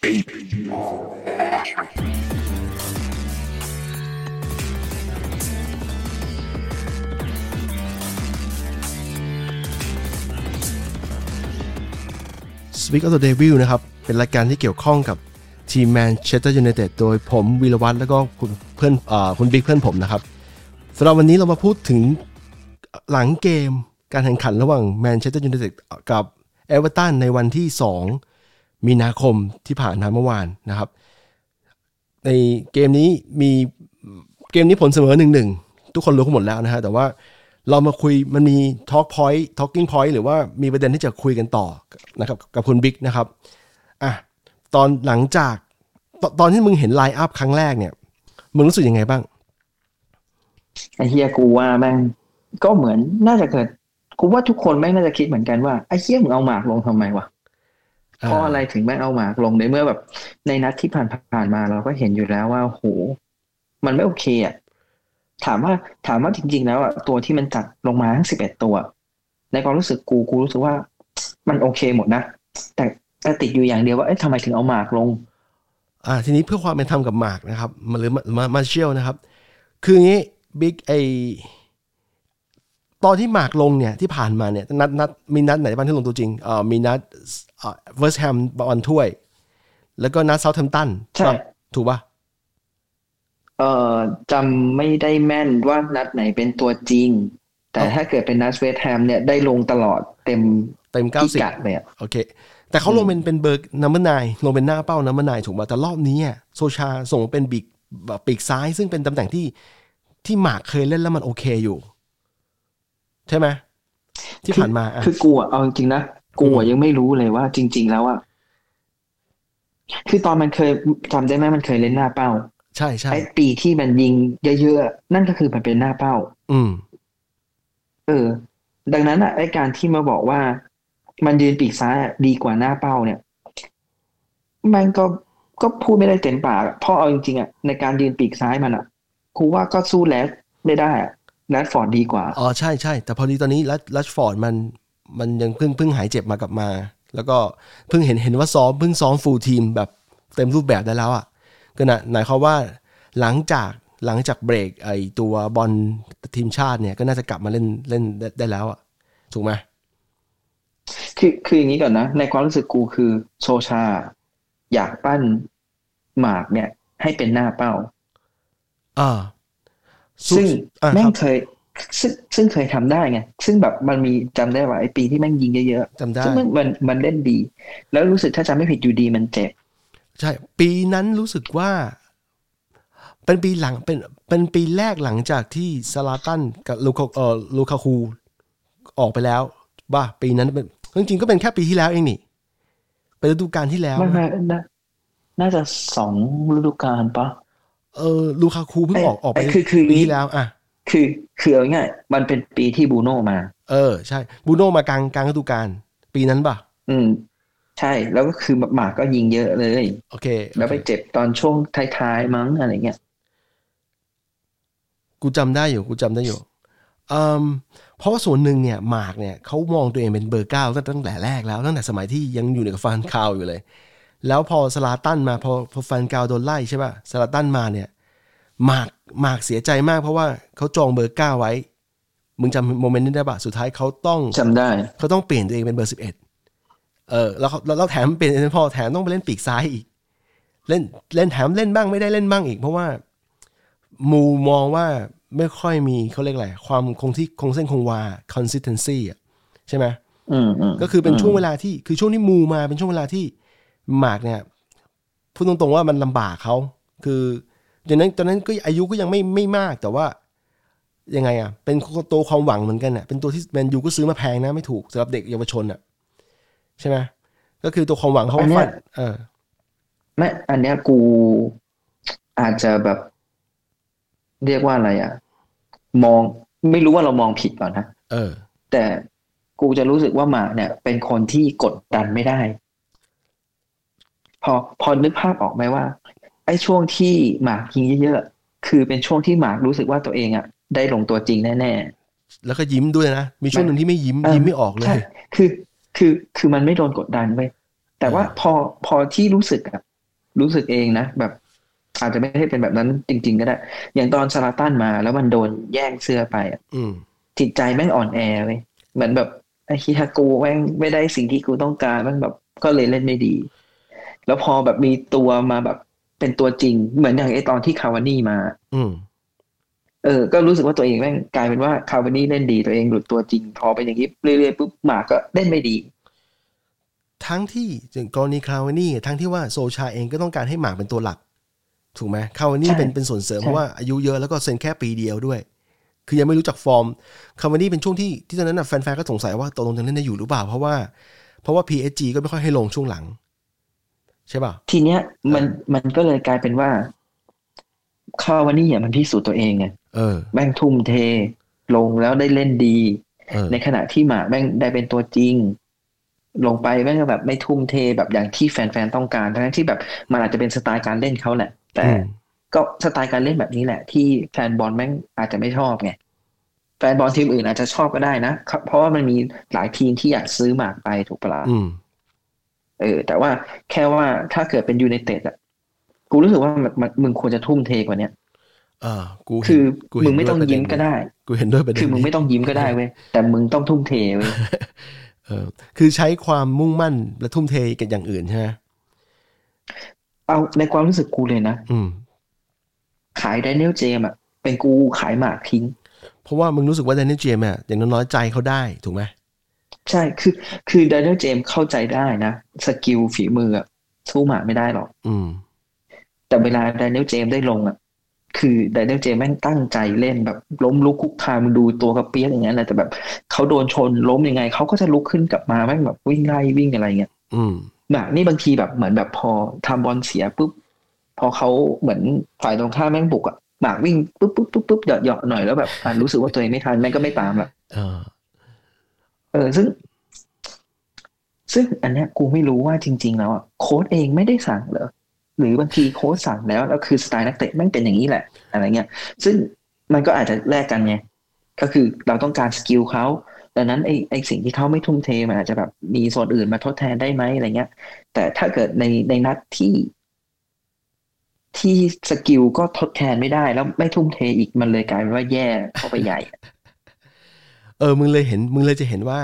Speak of the Devil นะครับ เป็นรายการที่เกี่ยวข้องกับทีมแมนเชสเตอร์ยูไนเต็ดโดยผมวีรวัตรแล้วก็คุณเพื่อนอคุณบิ๊กเพื่อนผมนะครับสำหรับวันนี้เรามาพูดถึงหลังเกมการแข่งขันระหว่างแมนเชสเตอร์ยูไนเต็ดกับเอเวอร์ตันในวันที่ 2 มีนาคมที่ผ่านมาเมื่อวานนะครับ ในเกมนี้มีเกมนี้ผลเสมอหนึ่งหนึ่งทุกคนรู้กันหมดแล้วนะฮะแต่ว่าเรามาคุยมันมี Talk Point Talking Point หรือว่ามีประเด็นที่จะคุยกันต่อนะครับกับคุณบิ๊กนะครับอะตอนหลังจากตตอนที่มึงเห็น line up ครั้งแรกเนี่ย มึงรู้สึกยังไงบ้างไอเฮียกูว่าแม่งก็เหมือนน่าจะเกิดกูว่าทุกคนแม่งน่าจะคิดเหมือนกันว่าไอเฮียมึงเอาหมากลงทำไมวะ เพราะอะไรถึงแม่งเอาหมากลงในเมื่อแบบ ในนัดที่ผ่านผ่านมาเราก็เห็นอยู่แล้วว่าโหมันไม่โอเคอะถามว่าถามว่าจริง ๆ แล้วอะตัวที่มันจัดลงมาทั้งสิบเอ็ดตัว ในความรู้สึกกูกูรู้สึกว่า มันโอเคหมดนะแต่แต่ติดอยู่อย่างเดียวว่าเอ๊ะทำไมถึงเอาหมากลง อ่า ทีนี้เพื่อความเป็นธรรมกับหมากนะครับมาหรือมามามาเชียลนะครับ คืออย่างนี้บิ๊กไอ ตอนที่หมากลงเนี่ยที่ผ่านมาเนี่ยนัดนัดมีนัดไหนบ้างที่ลงตัวจริงเอ่อมีนัดเอ่อเวสต์แฮมบอลถ้วย แล้วก็นัดเซาท์แฮมป์ตันใช่ป่ะถูกป่ะเอ่อจำไม่ได้แม่นว่านัดไหนเป็นตัวจริง แต่ถ้าเกิดเป็นนัดเวสต์แฮมเนี่ยได้ลงตลอดเต็มเต็มพิกัด90เลยอะโอเค แต่เขาลงเป็นเป็นเบอร์ number nine ลงเป็นหน้าเป้า number nine ถูกป่ะแต่รอบนี้อะโซชาส่งเป็นปีกแบบปีกซ้าย ซึ่งเป็นตำแหน่งที่ที่หมากเคยเล่นแล้วมันโอเคอยู่ ใช่ไหมที่ผ่านมาอะคือกูอะเอาจริงๆนะกูอะยังไม่รู้เลยว่า จริง ๆ แล้วอะคือตอนมันเคยจำได้ไหมมันเคยเล่นหน้าเป้า ใช่ใช่ไอ้ปีที่มันยิงเยอะๆนั่นก็คือมันเป็นหน้าเป้า อืม เออ ดังนั้นอะไอ้การที่มาบอกว่ามันยืนปีกซ้ายอะดีกว่าหน้าเป้าเนี่ย มันก็ก็พูดไม่ได้เต็มปากอะเพราะเอาจริงๆอะในการยืนปีกซ้ายมันอะกูว่าก็สู้แลสไม่ได้อะ แลสฟอร์ดดีกว่า อ๋อใช่ใช่แต่พอดีตอนนี้ลัชลัชฟอร์ดมันมันยังเพิ่งเพิ่งหายเจ็บมากลับมา แล้วก็เพิ่งเห็นเห็นว่าซ้อมเพิ่งซ้อมฟูลทีมแบบเต็มรูปแบบได้แล้วอะก็นะหมายความว่าหลังจากหลังจากเบรกไอตัวบอลทีมชาติเนี่ยก็น่าจะกลับมาเล่นเล่นได้ได้แล้วอะถูกไหมคือคืออย่างนี้ก่อนนะ ในความรู้สึกกูคือโซชา อยากปั้นหมากเนี่ย ให้เป็นหน้าเป้าอ่า ซึ่งอ่าแม่คงรับเคย ซึ่งซึ่งเคยทำได้ไงซึ่งแบบมันมีจำได้ว่าไอ้ปีที่แม่งยิงเยอะจำได้ๆซึ่งมันมันมันเล่นดี แล้วรู้สึกถ้าจำไม่ผิดอยู่ดีมันเจ็บ ใช่ ปีนั้นรู้สึกว่า เป็นปีหลังเป็นเป็นปีแรกหลังจากที่ซาลาตันกับลูคาเอ่อลูคาคูออกไปแล้วบ้าปีนั้นเป็นจริงๆก็เป็นแค่ปีที่แล้วเองนี่เป็นฤดูกาลที่แล้วไม่ไม่น่าน่าจะสองฤดูกาลปะ เออลูคาคูเพิ่งออกออกไปไอ้คือคือปีที่แล้วอะคือคือเอาง่ายๆมันเป็นปีที่บูโน่มา เออ ใช่บูโน่มากลางกลางฤดูกาลปีนั้นป่ะ อืม ใช่แล้วก็คือหมากก็ยิงเยอะเลย โอเค แล้วไปโอเคเจ็บตอนช่วงท้ายๆมั้งอะไรเงี้ยกูจำได้อยู่กูจำได้อยู่อืมเพราะว่าส่วนหนึ่งเนี่ยหมากเนี่ยเขามองตัวเองเป็นเบอร์เก้าตั้งตั้งแต่แรกแล้วตั้งแต่สมัยที่ยังอยู่ในกับฟานกัลอยู่เลย แล้วพอซลาตันมาพอพอฟานกัลโดนไล่ใช่ป่ะซลาตันมาเนี่ยหมากหมากเสียใจมากเพราะว่าเขาจองเบอร์เก้าไว้ มึงจำ moment นี้ได้ป่ะสุดท้ายเขาต้องจำได้เขาต้องเปลี่ยนตัวเองเป็นเบอร์สิบเอ็ดเออแล้วเขาแล้วแล้วแถมเปลี่ยนเป็นพอแถมต้องไปเล่นปีกซ้ายอีก เล่นเล่นแถมเล่นบ้างไม่ได้เล่นบ้างอีก เพราะว่ามูมองว่าไม่ค่อยมีเขาเรียกอะไรความคงที่คงเส้นคงวา consistency อะใช่ไหมอืมอืมก็คือเป็นช่วงเวลาที่คือช่วงที่มูมาเป็นช่วงเวลาที่ หมากเนี่ยพูดตรงๆว่ามันลำบากเขาคือตอนนั้นตอนนั้นก็อายุก็ยังไม่ไม่มากแต่ว่ายังไงอะเป็นตัวความหวังเหมือนกันอะเป็นตัวที่แมนยูก็ซื้อมาแพงนะไม่ถูกสำหรับเด็กเยาวชนอะใช่ไหมก็คือตัวความหวังเขาอันเนี้ยฟันเออไม่อันเนี้ยกูอาจจะแบบ เรียกว่าอะไรอะ มองไม่รู้ว่าเรามองผิดก่อนนะเออ แต่กูจะรู้สึกว่าหมากเนี่ย เป็นคนที่กดดันไม่ได้พ อพอนึกภาพออกไหมว่า ไอ้ช่วงที่หมากยิงเยอะๆคือเป็นช่วงที่หมากรู้สึกว่าตัวเองอะได้ลงตัวจริงแน่แล้วก็ยิ้มด้วยนะมีช่วงหนึ่งที่ไม่ยิ้มเออยิ้มไม่ออกๆเลใช่ยคือคือคือมันไม่โดนกดดันเว้ยแต่ว่าพอพอที่รู้สึกอะรู้สึกเองนะแบบ อาจจะไม่ได้เป็นแบบนั้นจริง ๆ ก็ได้ อย่างตอนซาลาตันมา แล้วมันโดนแย่งเสื้อไปอะอืมจิตใจแม่งอ่อนแอเว้ยเหมือนแบบไอ้เฮียกูแม่งไม่ได้สิ่งที่กูต้องการแม่งแบบก็เลยเล่นไม่ดี แล้วพอแบบมีตัวมาแบบเป็นตัวจริง เหมือนอย่างไอ้ตอนที่คาวานี่มา อืมเออ ก็รู้สึกว่าตัวเองแม่งกลายเป็นว่าคาวานี่เล่นดีตัวเองหลุดตัวจริง พอเป็นอย่างนี้เรื่อยๆปุ๊บหมากก็เล่นไม่ดี ทั้งที่อย่างกรณีคาวานี่ทั้งที่ว่าโซชาเองก็ต้องการให้หมากเป็นตัวหลัก ถูกไหมคาวานี่ใช่เป็นเป็นส่วนเสริมใช่เพราะว่าอายุเยอะแล้วก็เซ็นแค่ปีเดียวด้วย คือยังไม่รู้จักฟอร์มคาวานี่เป็นช่วงที่ที่ตอนนั้นน่ะแฟนๆก็สงสัยว่าตกลงจะเล่นได้อยู่หรือเปล่า เพราะว่าเพราะว่า PSG ก็ไม่ค่อยให้ลงช่วงหลัง ใช่ป่ะทีเนี้ยมันมันก็เลยกลายเป็นว่าคาวานี่อะมันพิสูจน์ตัวเองไงเออแม่งทุ่มเท ลงแล้วได้เล่นดีเออในขณะที่หมากแม่งได้เป็นตัวจริง ลงไปแม่งก็แบบไม่ทุ่มเทแบบอย่างที่แฟนๆต้องการทั้งที่แบบมันอาจจะเป็นสไตล์การเล่นเขาแหละ แต่อืมก็สไตล์การเล่นแบบนี้แหละ ที่แฟนบอลแม่งอาจจะไม่ชอบไงแฟนบอลทีมอื่นอาจจะชอบก็ได้นะครับเพราะว่ามันมีหลายทีมที่อยากซื้อหมากไปถูกปะล่ะอืม เออ แต่ว่าแค่ว่าถ้าเกิดเป็นยูไนเต็ดอะกูรู้สึกว่ามันมันมึงควรจะทุ่มเทกว่าเนี้ยอ่ากูเห็นคือกูเห็นมึงไม่ต้องด้วยประเด็นยิ้มก็ได้ กูเห็นด้วยประเด็นคือมึงนี้ไม่ต้องยิ้มก็ได้เว้ยแต่มึงต้องทุ่มเทเว้ยเออ คือใช้ความมุ่งมั่นและทุ่มเทกับอย่างอื่นใช่ไหมเอาในความรู้สึกกูเลยนะอืม ขายแดเนียลเจมส์อะเป็นกูขายหมากทิ้ง เพราะว่ามึงรู้สึกว่าแดนนี่เจมส์อะอย่างน้อยๆใจเขาได้ถูกไหม ใช่คือ คือแดเนียลเจมส์เข้าใจได้นะ skill ฝีมืออะสู้หมากไม่ได้หรอกอืม แต่เวลาแดเนียลเจมส์ได้ลงอะคือแดเนียลเจมส์แม่งตั้งใจเล่นแบบ ล้มลุกคลุกคลานมึงดูตัวกระเปี๊ยกอย่างนั้นแหละแต่แบบเขาโดนชนล้มยังไงเขาก็จะลุกขึ้นกลับมาแม่งแบบวิ่งไล่วิ่งอะไรเงี้ยอืมหมากนี่บางทีแบบเหมือนแบบพอทำบอลเสียปุ๊บพอเขาเหมือนฝ่ายตรงข้ามแม่งบุกอะหมากวิ่งปุ๊บปุ๊บปุ๊บปุ๊บเหยาะเหยาะหน่อยแล้วแบบอะรู้สึกว่าตัวเองไม่ทันแม่งก็ไม่ตามละเออเออซึ่ง ซึ่งอันเนี้ยกูไม่รู้ว่าจริง ๆ แล้วอะโค้ชเองไม่ได้สั่งเหรอหรือบางทีโค้ชสั่งแล้วแล้วคือสไตล์นักเตะแม่งเป็นอย่างนี้แหละ อะไรเงี้ย ซึ่งมันก็อาจจะแลกกันไงก็คือเราต้องการ skill เขาดังนั้นไอ้ไอ้สิ่งที่เขาไม่ทุ่มเทมันอาจจะแบบมีส่วนอื่นมาทดแทนได้ไหมอะไรเงี้ย แต่ถ้าเกิดในในนัดที่ ที่ skill ก็ทดแทนไม่ได้ แล้วไม่ทุ่มเทอีกมันเลยกลายเป็นว่าแย่เข้าไปใหญ่ เออมึงเลยเห็นมึงเลยจะเห็นว่า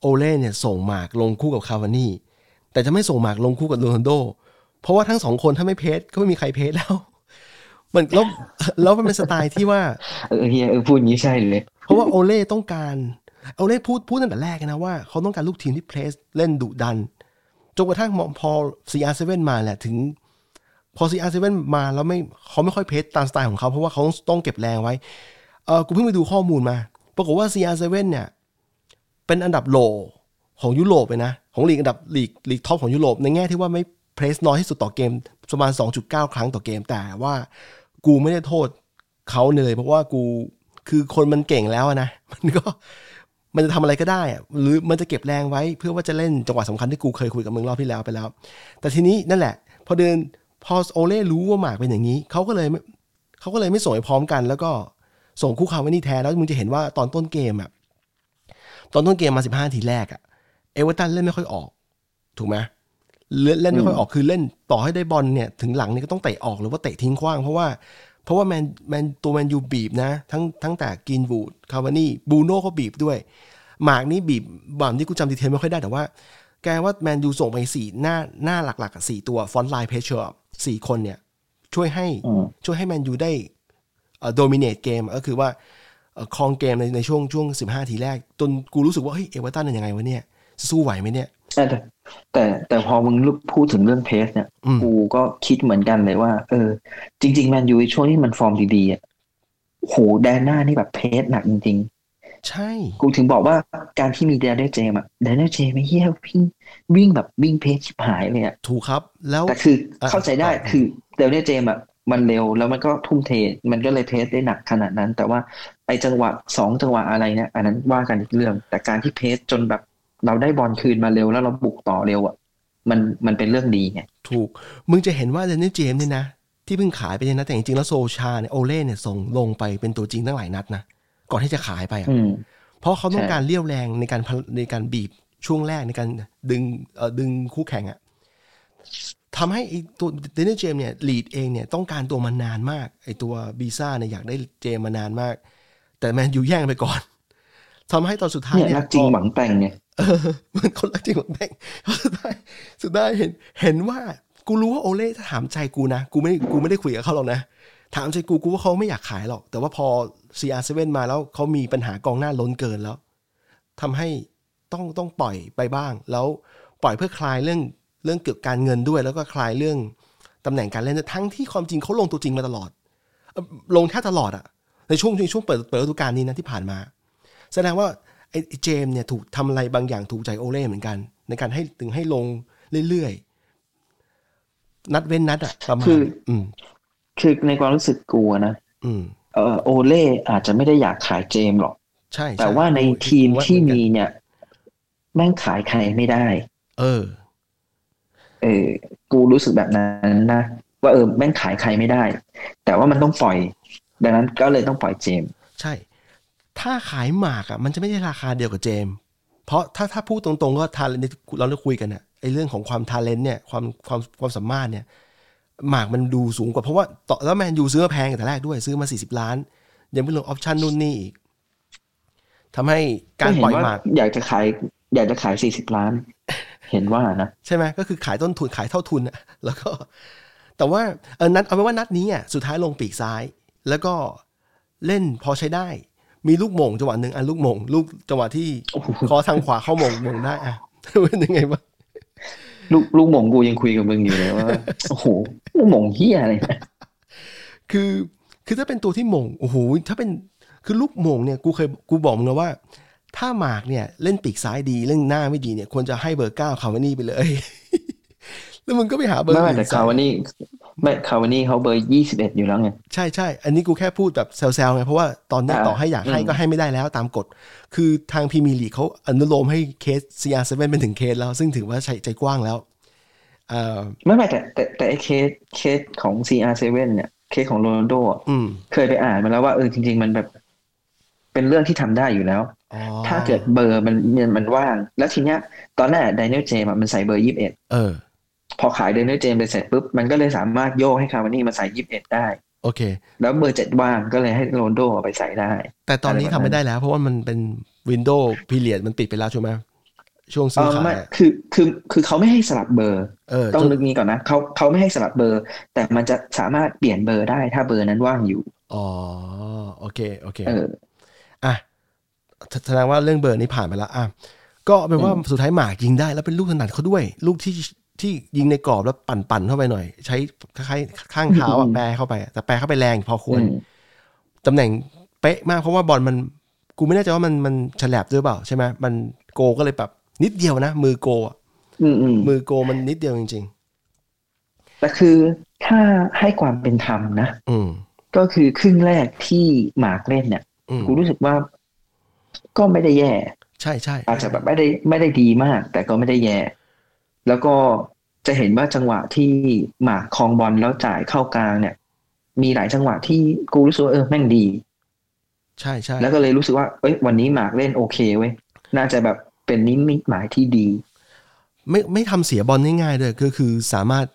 โอเล่เนี่ยส่งหมากลงคู่กับคาวานี่แต่จะไม่ส่งหมากลงคู่กับโรนัลโด เพราะว่าทั้งสองคนถ้าไม่ press ก็ไม่มีใคร press แล้วมันแล้วแล้วมันเป็นสไตล์ที่ว่าเออเฮียเออพูดอย่างนี้ใช่เลย เพราะว่าโอเล่ต้องการโอเล่พูดพูดตั้งแต่แรกนะว่าเขาต้องการลูกทีมที่ press เล่นดุดันจนกระทั่งพอ CR7 มาแหละถึง พอ CR7 มาแล้วไม่เขาไม่ค่อย press ตามสไตล์ของเขาเพราะว่าเขาต้องเก็บแรงไว้เออกูเพิ่งไปดูข้อมูลมา ปรากฏว่า CR7 เนี่ย เป็นอันดับโหล่ของยุโรปเลยนะ ของลีกอันดับลีกลีก top ของยุโรป ในแง่ที่ว่าไม่ press น้อยที่สุดต่อเกม ประมาณ 2.9 ครั้งต่อเกม แต่ว่ากูไม่ได้โทษเขาเลยเพราะว่ากูคือคนมันเก่งแล้วนะ มันก็มันจะทำอะไรก็ได้อะหรือมันจะเก็บแรงไว้เพื่อว่าจะเล่นจังหวะสำคัญที่กูเคยคุยกับมึงรอบที่แล้วไปแล้ว แต่ทีนี้นั่นแหละ พอเดินพอโอเล่รู้ว่าหมากเป็นอย่างนี้เขาก็เลยเขาก็เลยไม่ส่งไปพร้อมกัน แล้วก็ ส่งคู่คาวไว้นี่แทนแล้วมึงจะเห็นว่าตอนต้นเกมอะตอนต้นเกมมาสิบห้าทีแรกอะเอเวอร์ตันเล่นไม่ค่อยออก ถูกไหมเล่นเล่นไม่ค่อยออกคือเล่นต่อให้ได้บอลเนี่ยถึงหลังเนี่ยก็ต้องเตะออกหรือว่าเตะทิ้งขว้างเพราะว่าเพราะว่าแมนแมนตัวแมนยูบีบนะ ทั้งทั้งแต่กินวูดคาวานี่บูโน่ก็บีบด้วย หมากนี่บีบบามที่กูจำดีเทลไม่ค่อยได้แต่ว่า แกว่าแมนยูส่งไปสี่หน้าหน้าหลักๆอะสี่ตัวฟอนต์ไลน์เพชเชอร์สี่คนเนี่ย ช่วยให้อืมช่วยให้แมนยูได้ โดมิเนตเกมก็คือว่าเอ่อครองเกมในในช่วงช่วงสิบห้าทีแรก จนกูรู้สึกว่าเฮ้ยเอเวอร์ตันเป็นยังไงวะเนี่ยสู้ไหวไหมเนี่ยแต่แต่แต่พอมึงพูดถึงเรื่อง press เนี่ยอืมกูก็คิดเหมือนกันเลยว่า เออ จริง ๆ แมนยูช่วงที่มันฟอร์มดีๆอะโหแดนหน้านี่แบบ press หนักจริงใช่ๆกูถึงบอกว่าการที่มีแดเนียลเจมส์อะแดเนียลเจมส์ไม่เฮี้ยวิ่งวิ่งแบบวิ่ง press ชิบหายเลยอะถูกครับ แล้วแต่คืออะเข้าใจได้อะคือแดเนียลเจมส์อะ มันเร็วแล้วมันก็ทุ่มเท มันก็เลย press ได้หนักขนาดนั้น แต่ว่าไอ้จังหวะสองจังหวะอะไรเนี่ยอันนั้นว่ากันอีกเรื่อง แต่การที่เพสจนแบบเราได้บอลคืนมาเร็วแล้วเราบุกต่อเร็วอะมันมันเป็นเรื่องดีไงถูก มึงจะเห็นว่าเดนนี่เจมส์เนี่ยนะ ที่เพิ่งขายไปเนี่ยนะแต่จริงๆแล้วโซชาเนี่ยโอเล่เนี่ยส่งลงไปเป็นตัวจริงตั้งหลายนัดนะก่อนที่จะขายไปอะอืมเพราะเขาต้องใช่การเลี้ยวแรงในการพะในการบีบช่วงแรกในการดึงเอ่อดึงคู่แข่งอะ่ะ ทำให้ไอตัวเดนนิสเจมเนี่ยลีดเองเนี่ยต้องการตัวมานานมากไอตัวบีซ่าเนี่ยอยากได้เจมมานานมาก แต่แมนยูแย่งไปก่อนทำให้ตอนสุดท้ายเนี่ยเนี่ยรักจริงหวังแต่งเนี่ยเออมันคนรักจริงหวังแต่งสุดท้ายสุดท้ายเห็นเห็นว่ากูรู้ว่าโอเล่ถ้าถามใจกูนะ กูไม่กูไม่ได้คุยกับเขาหรอกนะ ถามใจกูกูว่าเขาไม่อยากขายหรอก แต่ว่าพอ CR7 มาแล้วเขามีปัญหากองหน้าล้นเกินแล้วทำให้ต้องต้องปล่อยไปบ้าง แล้วปล่อยเพื่อคลายเรื่อง เรื่องเกี่ยวกับการเงินด้วย แล้วก็คลายเรื่องตำแหน่งการเล่นด้วยทั้งที่ความจริงเขาลงตัวจริงมาตลอดเอ่อลงแค่ตลอดอะในช่วงในช่วงเปิดเปิดฤดูกาลนี้นะที่ผ่านมา แสดงว่าไอ้ไอ้เจมส์เนี่ยถูกทำอะไรบางอย่างถูกใจโอเล่เหมือนกัน ในการให้ถึงให้ลงเรื่อยๆ นัดเว้นนัดอะประมาณคืออืมคือในความรู้สึกกูอะนะอืมเออโอเล่อาจจะไม่ได้อยากขายเจมส์หรอก ใช่ แต่ช่ว่าในกูทีมกูว่าที่เหอนมีกันเนี่ยแม่งขายใครไม่ได้ เออ เออกูรู้สึกแบบนั้นนะว่าเออแม่งขายใครไม่ได้ แต่ว่ามันต้องปล่อย ดังนั้นก็เลยต้องปล่อยเจมส์ใช่ ถ้าขายหมากอะมันจะไม่ได้ราคาเดียวกับเจมส์เพราะถ้าถ้าพูดตรงๆก็ talent เราได้คุยกันอะไอ้เรื่องของความ talent เนี่ยความความความสามารถเนี่ยหมากมันดูสูงกว่าเพราะว่าต่อแล้วแมนยูซื้อมาแพงแต่แรกด้วยซื้อมา 40 ล้าน ยังไม่รวม option นู่นนี่อีกทำให้การเห็นปล่อยว่าหมาก อยากจะขาย อยากจะขายสี่สิบล้าน เห็นว่านะ ใช่ไหมก็คือขายต้นทุนขายเท่าทุนอะแล้วก็ แต่ว่าเออนัดเอาเป็นว่านัดนี้อะสุดท้ายลงปีกซ้าย แล้วก็เล่นพอใช้ได้ มีลูกหม่งจังหวะหนึ่งอันลูกหม่งลูกจังหวะที่โอ้โหคอทางขวาเข้าหม่งหม่งได้อะเป็นยังไงบ้างลูกลูกหมงกูยังคุยกับมึงอยู่เลยว่าโอ้โหลูกหมงเฮียอะไรนะคือคือถ้าเป็นตัวที่โหม่งโอ้โหถ้าเป็นคือลูกโหม่งเนี่ยกูเคยกูบอกมึงแล้วว่า ถ้าหมากเนี่ยเล่นปีกซ้ายดีเล่นหน้าไม่ดีเนี่ยควรจะให้เบอร์เก้าคาวานี่ไปเลย แล้วมึงก็ไปหาเบอร์ไม่ว่าอื่นแต่ใส่คาวานี่ไม่คาวานี่เขาเบอร์ยี่สิบเอ็ดอยู่แล้วไงใช่ใช่อันนี้กูแค่พูดแบบแซวๆไงเพราะว่าตอนเนี้ยอ่าต่อให้อยากให้อืมก็ให้ไม่ได้แล้วตามกฎ คือทางพรีเมียร์ลีกเขาอนุโลมให้เคส CR7 เป็นถึงเคสแล้ว ซึ่งถือว่าใช้ใจกว้างแล้วเอ่อไม่ไม่แต่แต่แต่ไอ้เคสเคสของ CR7 เนี่ย เคสของโรนัลโดอะอืมเคยไปอ่านมาแล้วว่าเออจริง ๆ มันแบบ เป็นเรื่องที่ทำได้อยู่แล้วอ๋อ ถ้าเกิดเบอร์มันมันมันว่าง แล้วทีเนี้ยตอนแรกไดเนียลเจมมันใส่เบอร์ยี่สิบเอ็ดเออพอขายไดเนียลเจมไปเสร็จปุ๊บ มันก็เลยสามารถโยกให้คาวานี่มาใส่ยี่สิบเอ็ดได้ โอเค แล้วเบอร์เจ็ดว่างก็เลยให้โรนัลโดเอาไปใส่ได้ แต่ตอนนี้อะไรทำแบบนั้นไม่ได้แล้ว เพราะว่ามันเป็น window period มันปิดไปแล้วใช่ไหมช่วงเอซื้ออขาไม่ยอะคือคือคือเขาไม่ให้สลับเบอร์เออต้องจนนึกงี้ก่อนนะเขาเขาไม่ให้สลับเบอร์ แต่มันจะสามารถเปลี่ยนเบอร์ได้ถ้าเบอร์นั้นว่างอยู่อ๋อโอเคโอเคเอออะ แสแสดงว่าเรื่องเบอร์นี้ผ่านไปแล้วอะก็เป็นว่าอืมสุดท้ายหมากยิงได้แล้วเป็นลูกถนัดเขาด้วย ลูกที่ที่ยิงในกรอบแล้วปั่นปั่นๆเข้าไปหน่อย ใช้คล้ายๆข้างเท้าอะแปรเข้าไปอะแต่แปรเข้าไปแรงพอควรอืมตำแหน่งเป๊ะมากเพราะว่าบอลมันกูไม่แน่ใจว่ามันมันฉลับด้วยเปล่าใช่ไหมมันโกก็เลยแบบนิดเดียวนะ มือโกอะอืมอืมมือโกมันนิดเดียวจริงแต่คือถ้าให้ความเป็นธรรมนะๆอืมก็คือครึ่งแรกที่หมากเล่นเนี่ยอืมกูรู้สึกว่า ก็ไม่ได้แย่ ใช่ใช่อาจจะแบบไม่ได้ไม่ได้ดีมาก แต่ก็ไม่ได้แย่ แล้วก็จะเห็นว่าจังหวะที่หมากครองบอลแล้วจ่ายเข้ากลางเนี่ย มีหลายจังหวะที่กูรู้สึกว่าเออแม่งดี ใช่ใช่แล้วก็เลยรู้สึกว่าเอ้ยวันนี้หมากเล่นโอเคเว้ยน่าจะแบบเป็นนิมิตหมายที่ดี ไม่ไม่ทำเสียบอลง่ายๆเลยก็คือสามารถ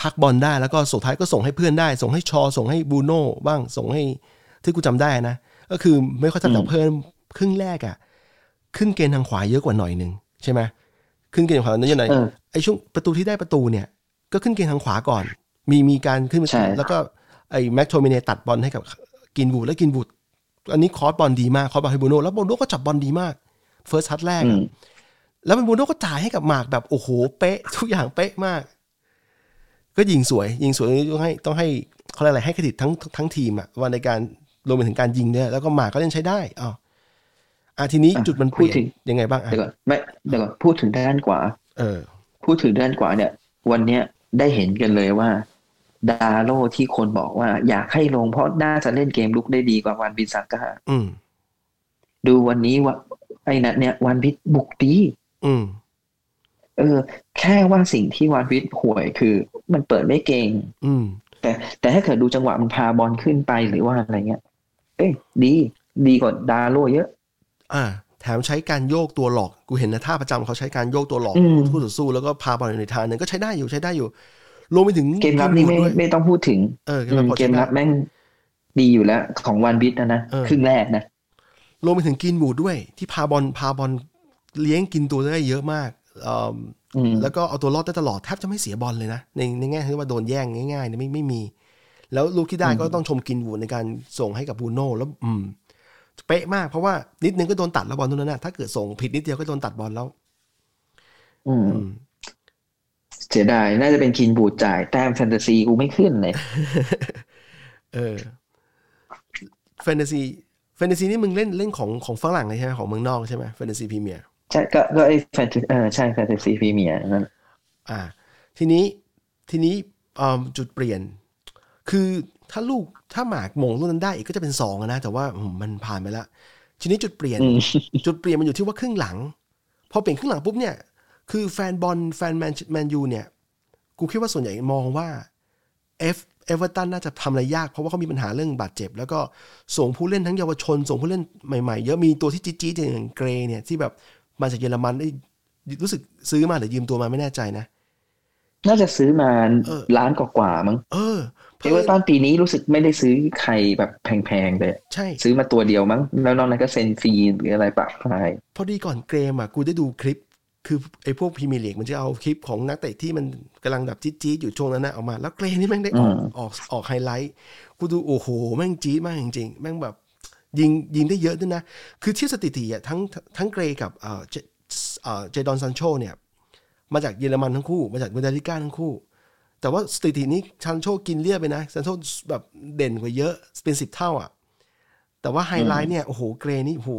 พักบอลได้แล้วก็สุดท้ายก็ส่งให้เพื่อนได้ ส่งให้ชอ ส่งให้บูโน่บ้างส่งให้ที่กูจำได้นะ ก็คือไม่ค่อยทันแต่อืมเพิ่ม ครึ่งแรกอะขึ้นเกณฑ์ทางขวาเยอะกว่าหน่อยหนึ่งใช่ไหมขึ้นเกณฑ์ทางขวาเยอะหน่อยเออไอ้ช่วงประตูที่ได้ประตูเนี่ย ก็ขึ้นเกณฑ์ทางขวาก่อน มีมีการขึ้นไปใช่แล้วก็ไอ้แม็กโทมิเนตัดบอลให้กับกรีนวูดแล้วกรีนวูดอันนี้ cross บอลดีมาก cross บอลให้บูโน่แล้วบูโน่ก็จับบอลดีมาก first touch แรกอืมแล้วเป็นบูโน่ก็จ่ายให้กับหมากแบบโอ้โหเป๊ะ ทุกอย่างเป๊ะมาก ก็ยิงสวย ยิงสวยต้องให้ต้องให้เขาเรียกอะไรให้เครดิตทั้งทั้งทีมอะว่าในการรวมไปถึงการยิงด้วยแล้วก็หมากก็เล่นใช้ได้อ๋อ อะทีนี้อะจุดมันเปลี่ยนพูดถึงยังไงบ้างอะเดี๋ยวก่อนไม่เดี๋ยวก่อนพูดถึงด้านขวา เออ พูดถึงด้านขวาเนี่ย วันเนี้ยได้เห็นกันเลยว่า ดาโลที่คนบอกว่า อยากให้ลงเพราะน่าจะเล่นเกมลุกได้ดีกว่าวันบินซาก้าอืมดูวันนี้ว่า ไอ้นั่นเนี่ยวันพิษบุกดีอืม เออ แค่ว่าสิ่งที่วันพิษห่วยคือ มันเปิดไม่เก่ง อืม แต่ แต่ถ้าเกิดดูจังหวะมันพาบอลขึ้นไปหรือว่าอะไรเงี้ย เอ้ยดี ดีกว่าดาโลเยอะ อ่าแถมใช้การโยกตัวหลอก กูเห็นนะท่าประจำเขาใช้การโยกตัวหลอกอืมคู่ต่อสู้แล้วก็พาบอลอยู่ในทางหนึงก็ใช้ได้อยู่ใช้ได้อยู่รวมไปถึงเกมรับนี่ไม่ด้วยไม่ต้องพูดถึงเออเกมอืรับมพอเกมรับแม่งดีอยู่แล้วของวันบิทนะนะเออครึ่งแรกนะรวมไปถึงกินบูดด้วย ที่พาบอลพาบอลเลี้ยงกินตัวได้เยอะมากเอิ่มอืมแล้วก็เอาตัวรอดได้ตลอดแทบจะไม่เสียบอลเลยนะ ในในแง่ที่ว่าโดนแย่งง่ายๆเนี่ยไม่ไม่มี แล้วลูกที่ได้ก็ต้องชมกรีนวูดในการส่งให้กับบูโน่แล้ว อืม เป๊ะมากเพราะว่านิดนึงก็โดนตัดแล้วบอลตรงนั้นนะถ้าเกิดส่งผิดนิดเดียวก็โดนตัดบอลแล้ว อืมอืมเสียดายน่าจะเป็นกรีนวูดจ่าย แต้มแฟนตาซีกูไม่ขึ้นเลย เออแฟนตาซีแฟนตาซีนี่มึงเล่นเล่นของของฝรั่งเลยใช่ไหมของเมืองนอกใช่ไหมแฟนตาซีพรีเมียร์ใช่ก็ก็ไอ้แฟนตาเออใช่แฟนตาซีพรีเมียร์นั่นอ่า ทีนี้ทีนี้อืมจุดเปลี่ยน คือ ถ้าลูกถ้าหมากโหม่งลูกนั้นได้อีกก็จะเป็นสองอะนะ แต่ว่าอืมมันผ่านไปแล้วทีนี้จุดเปลี่ยนอืมจุดเปลี่ยนมันอยู่ที่ว่าครึ่งหลัง พอเปลี่ยนครึ่งหลังปุ๊บเนี่ย คือแฟนบอลแฟนแมนแมนยูเนี่ย กูคิดว่าส่วนใหญ่มองว่าเอฟเอเวอร์ตันน่าจะทำอะไรยาก เพราะว่าเขามีปัญหาเรื่องบาดเจ็บ แล้วก็ส่งผู้เล่นทั้งเยาวชน ส่งผู้เล่นใหม่ๆ เยอะมีตัวที่จี๊ดๆอย่างเกรเนี่ยที่แบบมาจากเยอรมันได้รู้สึกซื้อมาหรือยืมตัวมาไม่แน่ใจนะน่าจะซื้อมาเออล้านกว่าๆมั้ง เออ เอเวอร์ตันปีนี้รู้สึกไม่ได้ซื้อใครแบบแพงๆเลยใช่ซื้อมาตัวเดียวมั้ง แล้วนอกนั้นก็เซ็นฟรีหรืออะไรปะพายพอดีก่อนเกมอะกูได้ดูคลิป คือไอ้พวกพรีเมียร์ลีกมันจะเอาคลิปของนักเตะที่มันกำลังแบบจี๊ดๆอยู่ช่วงนั้นนะออกมา แล้วเกรนี่แม่งได้ออกออกออกไฮไลท์กูดูโอ้โหแม่งจี๊ดมากจริงๆแม่งแบบยิงยิงได้เยอะด้วยนะ คือที่สถิติอะทั้งทั้งเกรกับเอ่อเจเอ่อเจดอนซันโชเนี่ยมาจากเยอรมันทั้งคู่ มาจากบุนเดสลิกาทั้งคู่ แต่ว่าสถิตินี้ซันโชกินเรียบไปนะซันโชแบบเด่นกว่าเยอะเป็นสิบเท่าอะ แต่ว่าไฮไลท์เนี่ยโอ้โหเกรนี่โอ้โห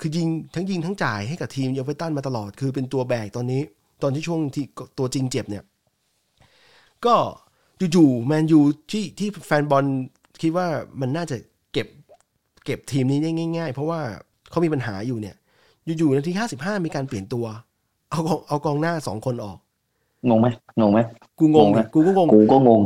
คือยิงทั้งยิงทั้งจ่ายให้กับทีมเอเวอร์ตันมาตลอด คือเป็นตัวแบกตอนนี้ ตอนที่ช่วงที่ตัวจริงเจ็บเนี่ย ก็อยู่ๆแมนยูที่ที่แฟนบอลคิดว่ามันน่าจะเก็บเก็บทีมนี้ได้ง่าย ๆ เพราะว่าเขามีปัญหาอยู่เนี่ย อยู่ๆนาทีห้าสิบห้ามีการเปลี่ยนตัว เอาเอากองหน้าสองคนออก งงไหมงงไหมกูงงงงไหมกูก็งงกูก็งง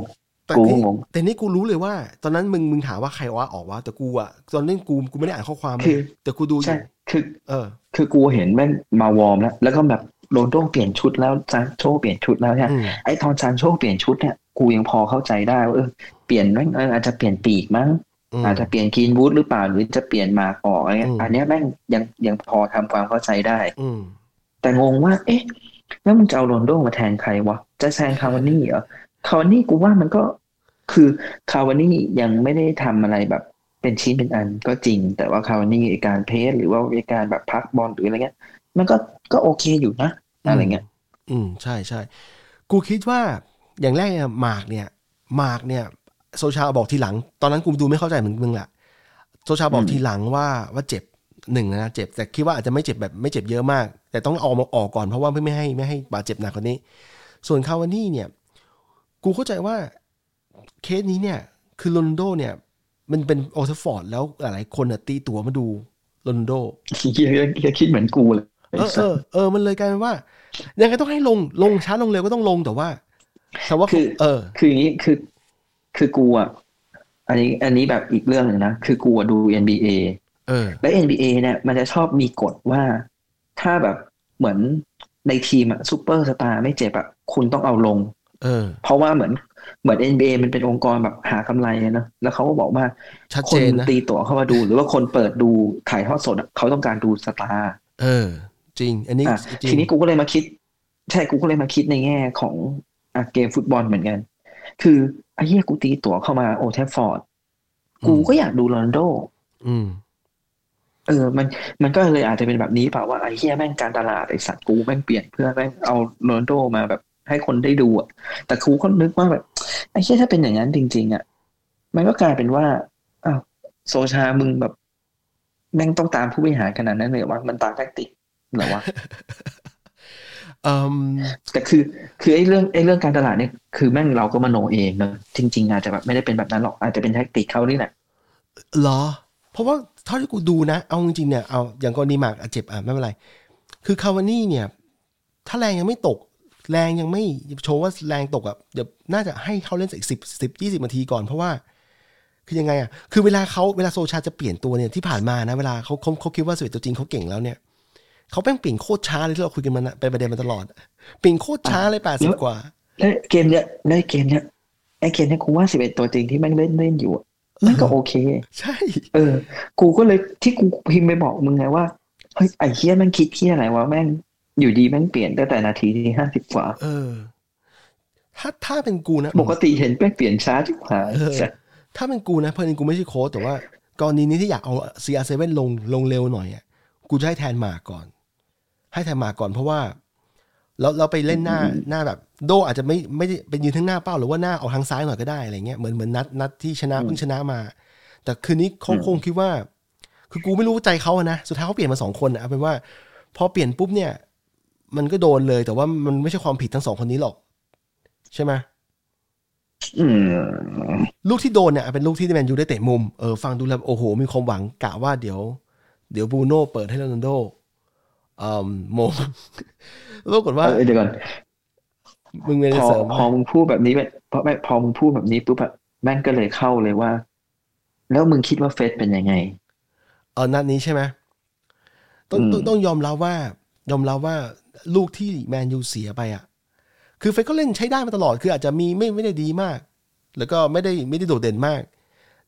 แต่กูก็ที่งงแต่นี่กูรู้เลยว่า ตอนนั้นมึงมึงถามว่าใครว่าออกวะแต่กูอะตอนนั้นกูกูไม่ได้อ่านข้อความคือแต่กูดูอใช่ยู่คือเออ คือกูเห็นแม่งมาวอร์มแล้วแล้วก็แบบโรนัลโดเปลี่ยนชุดแล้วซานโชเปลี่ยนชุดแล้วเนี่ยอืมไอ้ตอนซานโชเปลี่ยนชุดเนี่ยกูยังพอเข้าใจได้ว่าเออเปลี่ยนแม่งเอออาจจะเปลี่ยนปีกมั้งมอาจจะเปลี่ยนกรีนวูดหรือเปล่าหรือจะเปลี่ยนหมากออกอะไรเงี้ยอืมอันเนี้ยแม่งยังยังพอทำความเข้าใจได้ อืมแต่งงว่า เอ๊ะ แล้วมึงจะเอาโรนัลโดมาแทนใครวะ จะแทนคาวานี่เหรอ คาวานี่กูว่ามันก็คือคาวานี่ยังไม่ได้ทำอะไรแบบเป็นชิ้นเป็นอันก็จริง แต่ว่าคาวานี่ไอ้การ press หรือว่าไอ้การแบบพักบอลหรืออะไรเงี้ย มันก็ก็โอเคอยู่นะอะไรเงี้ย อืมใช่ใช่กูคิดว่าอย่างแรกเนี่ยหมากเนี่ยหมากเนี่ยโซชาบอกทีหลัง ตอนนั้นกูดูไม่เข้าใจเหมือนมึงแหละโซชาบอกอืมทีหลังว่าว่าเจ็บ หนึ่งนะเจ็บแต่คิดว่าอาจจะไม่เจ็บแบบไม่เจ็บเยอะมาก แต่ต้องเอามาออกก่อนเพราะว่าเพื่อไม่ให้ไม่ให้บาดเจ็บหนักกว่านี้ ส่วนคาวานี่เนี่ย กูเข้าใจว่าเคสนี้เนี่ย คือโรนลโดเนี่ย มันเป็นโอเทฟอร์ดแล้วหลายๆคนน่ะตีตัวมาดูโรนัลโดเฮียเฮียคิดเหมือนกูเลยเออเออเออมันเลยกลายเป็นว่า ยังไงต้องให้ลงลงช้าลงเร็วก็ต้องลงแต่ว่าแต่ว่าคือเออ คืออย่างนี้คือคือกูอะอันนี้ อันนี้แบบอีกเรื่องหนึ่งนะ คือกูอะดู NBA เออ และ NBA เนี่ยมันจะชอบมีกฎว่าถ้าแบบเหมือนในทีมอะซูเปอร์สตาร์ไม่เจ็บอะคุณต้องเอาลงเออเพราะว่าเหมือนเหมือน NBA มันเป็นองค์กรแบบหากำไรอะนะแล้วเขาก็บอกว่าชัดคเจนนนะตีตั๋วเข้ามาดู หรือว่าคนเปิดดูถ่ายทอดสดอะเขาต้องการดูสตาร์เออ จริง อันนี้อะจริงทีนี้กูก็เลยมาคิด ใช่กูก็เลยมาคิดในแง่ของอะเกมฟุตบอลเหมือนกัน คือไอ้เหี้ยกูตีตั๋วเข้ามาโอลด์แทรฟฟอร์ด กูก็อยากดูโรนัลโด อืมเออ มัน มันก็เลยอาจจะเป็นแบบนี้เปล่าว่าไอ้เหี้ยแม่งการตลาดไอ้สัตว์กูแม่งเปลี่ยนเพื่อแม่งเอาโรนลโดมาแบบให้คนได้ดูอะ แต่กูก็นึกว่าแบบไอ้เหี้ยถ้าเป็นอย่างนั้นจริง ๆ อะ มันก็กลายเป็นว่าอ้าวโซชามึงแบบ แม่งต้องตามผู้บริหารขนาดนั้นเลยเหรอวะมันตามแท็กติกเหรอวะเอ่มแต่คือคือไอ้เรื่องไอ้เรื่องการตลาดเนี่ยคือแม่งเราก็มโนเองเนอะจริง ๆ อาจจะแบบไม่ได้เป็นแบบนั้นหรอกอาจจะเป็นแท็กติกเขานี่แหละเหรอ เพราะว่าเท่าที่กูดูนะ เอาจริงๆเนี่ยเอาอย่างกรณีหมากอะเจ็บอะไม่เป็นไร คือคาวานี่เนี่ย ถ้าแรงยังไม่ตก แรงยังไม่โชว์ว่าแรงตกอะเดี๋ยวน่าจะให้เขาเล่นสักสิบสิบยี่สิบนาทีก่อนเพราะว่า คือยังไงอะคือเวลาเขาเวลาโซชาจะเปลี่ยนตัวเนี่ยที่ผ่านมานะเวลาเขาเขาเขาคิดว่าสเวตตัวจริงเขาเก่งแล้วเนี่ยเขาแป้งเปลี่ยนโคตรช้าเลยที่เราคุยกันมานเป็นประเด็นมาตลอดเปลี่ยนโคตรช้าเลยแปดสิบกว่าแล้เกมเนี้ยแล้เกมเนี้ยไอเกมเนี้ยกูว่าสิบเอ็ดตัวจริงที่แม่งเล่นเล่นอยู่ มันก็โอเค ใช่ เออ กูก็เลยที่กูพิมพ์ไปบอกมึงไงว่าเฮ้ยไอ้เฮียแม่งคิดเฮียอะไรวะแม่งอยู่ดีแม่งเปลี่ยนตั้งแต่นาทีที่ห้าสิบกว่า เออ ถ้าถ้าเป็นกูนะ ปกติเห็นแม่งเปลี่ยนช้าจิ๋วหายเออถ้าเป็นกูนะเพราะนี่กูไม่ใช่โค้ชแต่ว่ากรณีนี้ที่อยากเอา CR7 ลงลงเร็วหน่อยอะกูจะให้แทนหมากก่อน ให้แทนหมากก่อนเพราะว่า เราเราไปเล่นหน้าหน้าแบบ โดอาจจะไม่ไม่ได้เป็นยืนทั้งหน้าเป้าหรือว่าหน้าออกทางซ้ายหน่อยก็ได้อะไรเงี้ยเหมือนเหมือนนัดนัดที่ชนะเพิ่งชนะมา แต่คืนนี้เขาคงคิดว่า คือกูไม่รู้ใจเขาอะนะสุดท้ายเขาเปลี่ยนมาสองคนอะเอาเป็นว่า พอเปลี่ยนปุ๊บเนี่ย มันก็โดนเลย แต่ว่ามันไม่ใช่ความผิดทั้งสองคนนี้หรอก ใช่ไหมอืมลูกที่โดนเนี่ยเป็นลูกที่แมนยูได้เตะมุมเออฟังดูแล้วโอ้โห มีความหวังกะว่าเดี๋ยว เดี๋ยวบรูโน่เปิดให้โรนัลโด อืมโมงปรากฏว่าเออเดี๋ยวก่อนมึงไม่ได้พอเสริมพอมึงพูดแบบนี้แบบพอไม่พอมึงพูดแบบนี้ปุ๊บอะแม่งก็เลยเข้าเลยว่า แล้วมึงคิดว่าเฟสเป็นยังไงเออนัดนี้ใช่ไหมต้องอืมต้องต้องยอมรับว่า ยอมรับว่าลูกที่แมนยูเสียไปอะ คือเฟยก็เล่นใช้ได้มาตลอด คืออาจจะมีไม่ไม่ได้ดีมาก แล้วก็ไม่ได้ไม่ได้โดดเด่นมาก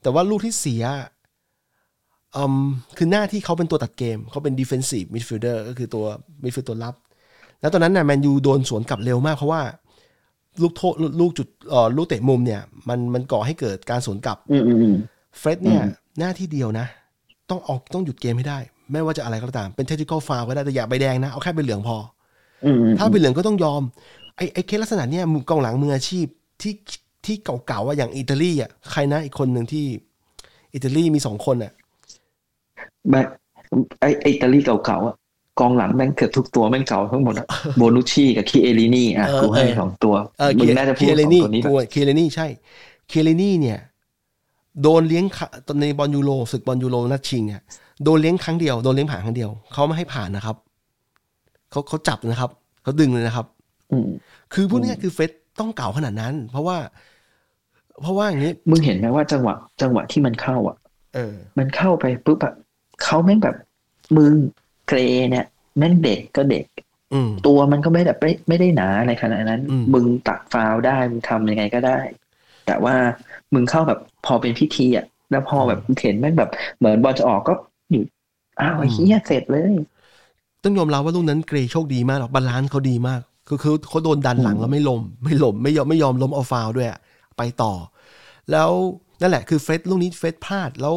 แต่ว่าลูกที่เสียอืม คือหน้าที่เขาเป็นตัวตัดเกม เขาเป็น defensive midfielder ก็คือตัว midfield ตัวรับ แล้วตอนนั้นน่ะแมนยูโดนสวนกลับเร็วมากเพราะว่าลูกโทษลูกจุดเอ่อลูกเตะมุมเนี่ย มันมันก่อให้เกิดการสวนกลับอืมอืมอืมเฟร็ดเนี่ยหน้าที่เดียวนะ ต้องออกต้องหยุดเกมให้ได้ ไม่ว่าจะอะไรก็ตาม เป็นเทคนิคอลฟาวก็ได้แต่อย่าใบแดงนะ เอาแค่ใบเหลืองพออืมอืมถ้าใบเหลืองก็ต้องยอม ไอ้ไอ้เคสลักษณะเนี่ยมือกองหลังมืออาชีพที่ที่เก่าๆว่าอย่างอิตาลีอะใครนะอีกคนหนึ่งที่อิตาลีมีสองคนอะ แบบไอไออิตาลีเก่าๆอะกองหลังแม่งเกือบทุกตัวแม่งเก่าทั้งหมดอะโบนุชชี่กับคีเอลินี่อะเออกูให้เออสองตัวเออมึงน่าจะพูดเคสเลองนี่ตัวนี้แหละกูเคเลนี่ใช่เคเลนี่เนี่ย โดนเลี้ยงขะตอนในบอลยูโรศึกบอลยูโรนัดชิงเนี่ยโดนเลี้ยงครั้งเดียวโดนเลี้ยงผ่านครั้งเดียวเขาไม่ให้ผ่านนะครับเขาเขาจับนะครับเขาดึงเลยนะครับอืมคือพวกเนี้ยคือเฟสต้องเก่าขนาดนั้น เพราะว่า เพราะว่าอย่างนี้มึงเห็นไหมว่าจังหวะ จังหวะที่มันเข้าอะเออมันเข้าไปปุ๊บอะ เขาแม่งแบบมึงเกรย์เนี่ยแม่งเด็กก็เด็กอืมตัวมันก็ไม่แบบไม่ไม่ได้หนาในขนาดนั้นอืมมึงตักฟาวล์ได้มึงทำยังไงก็ได้ แต่ว่ามึงเข้าแบบพอเป็นพิธีอะ แล้วพอแบบเห็นแม่งแบบ เหมือนบอลจะออกก็หยุดอ้าวไอ้เหี้ยเสร็จเลย ต้องยอมรับว่าลูกนั้นเกรย์โชคดีมากหรอก balance เขาดีมาก คือคือเขาโดนดันหลังแล้วไม่ล้มไม่ล้มไม่ยอมไม่ยอมล้มเอาฟาวล์ด้วยอะไปต่อ แล้วนั่นแหละคือเฟรดลูกนี้เฟรดพลาดแล้ว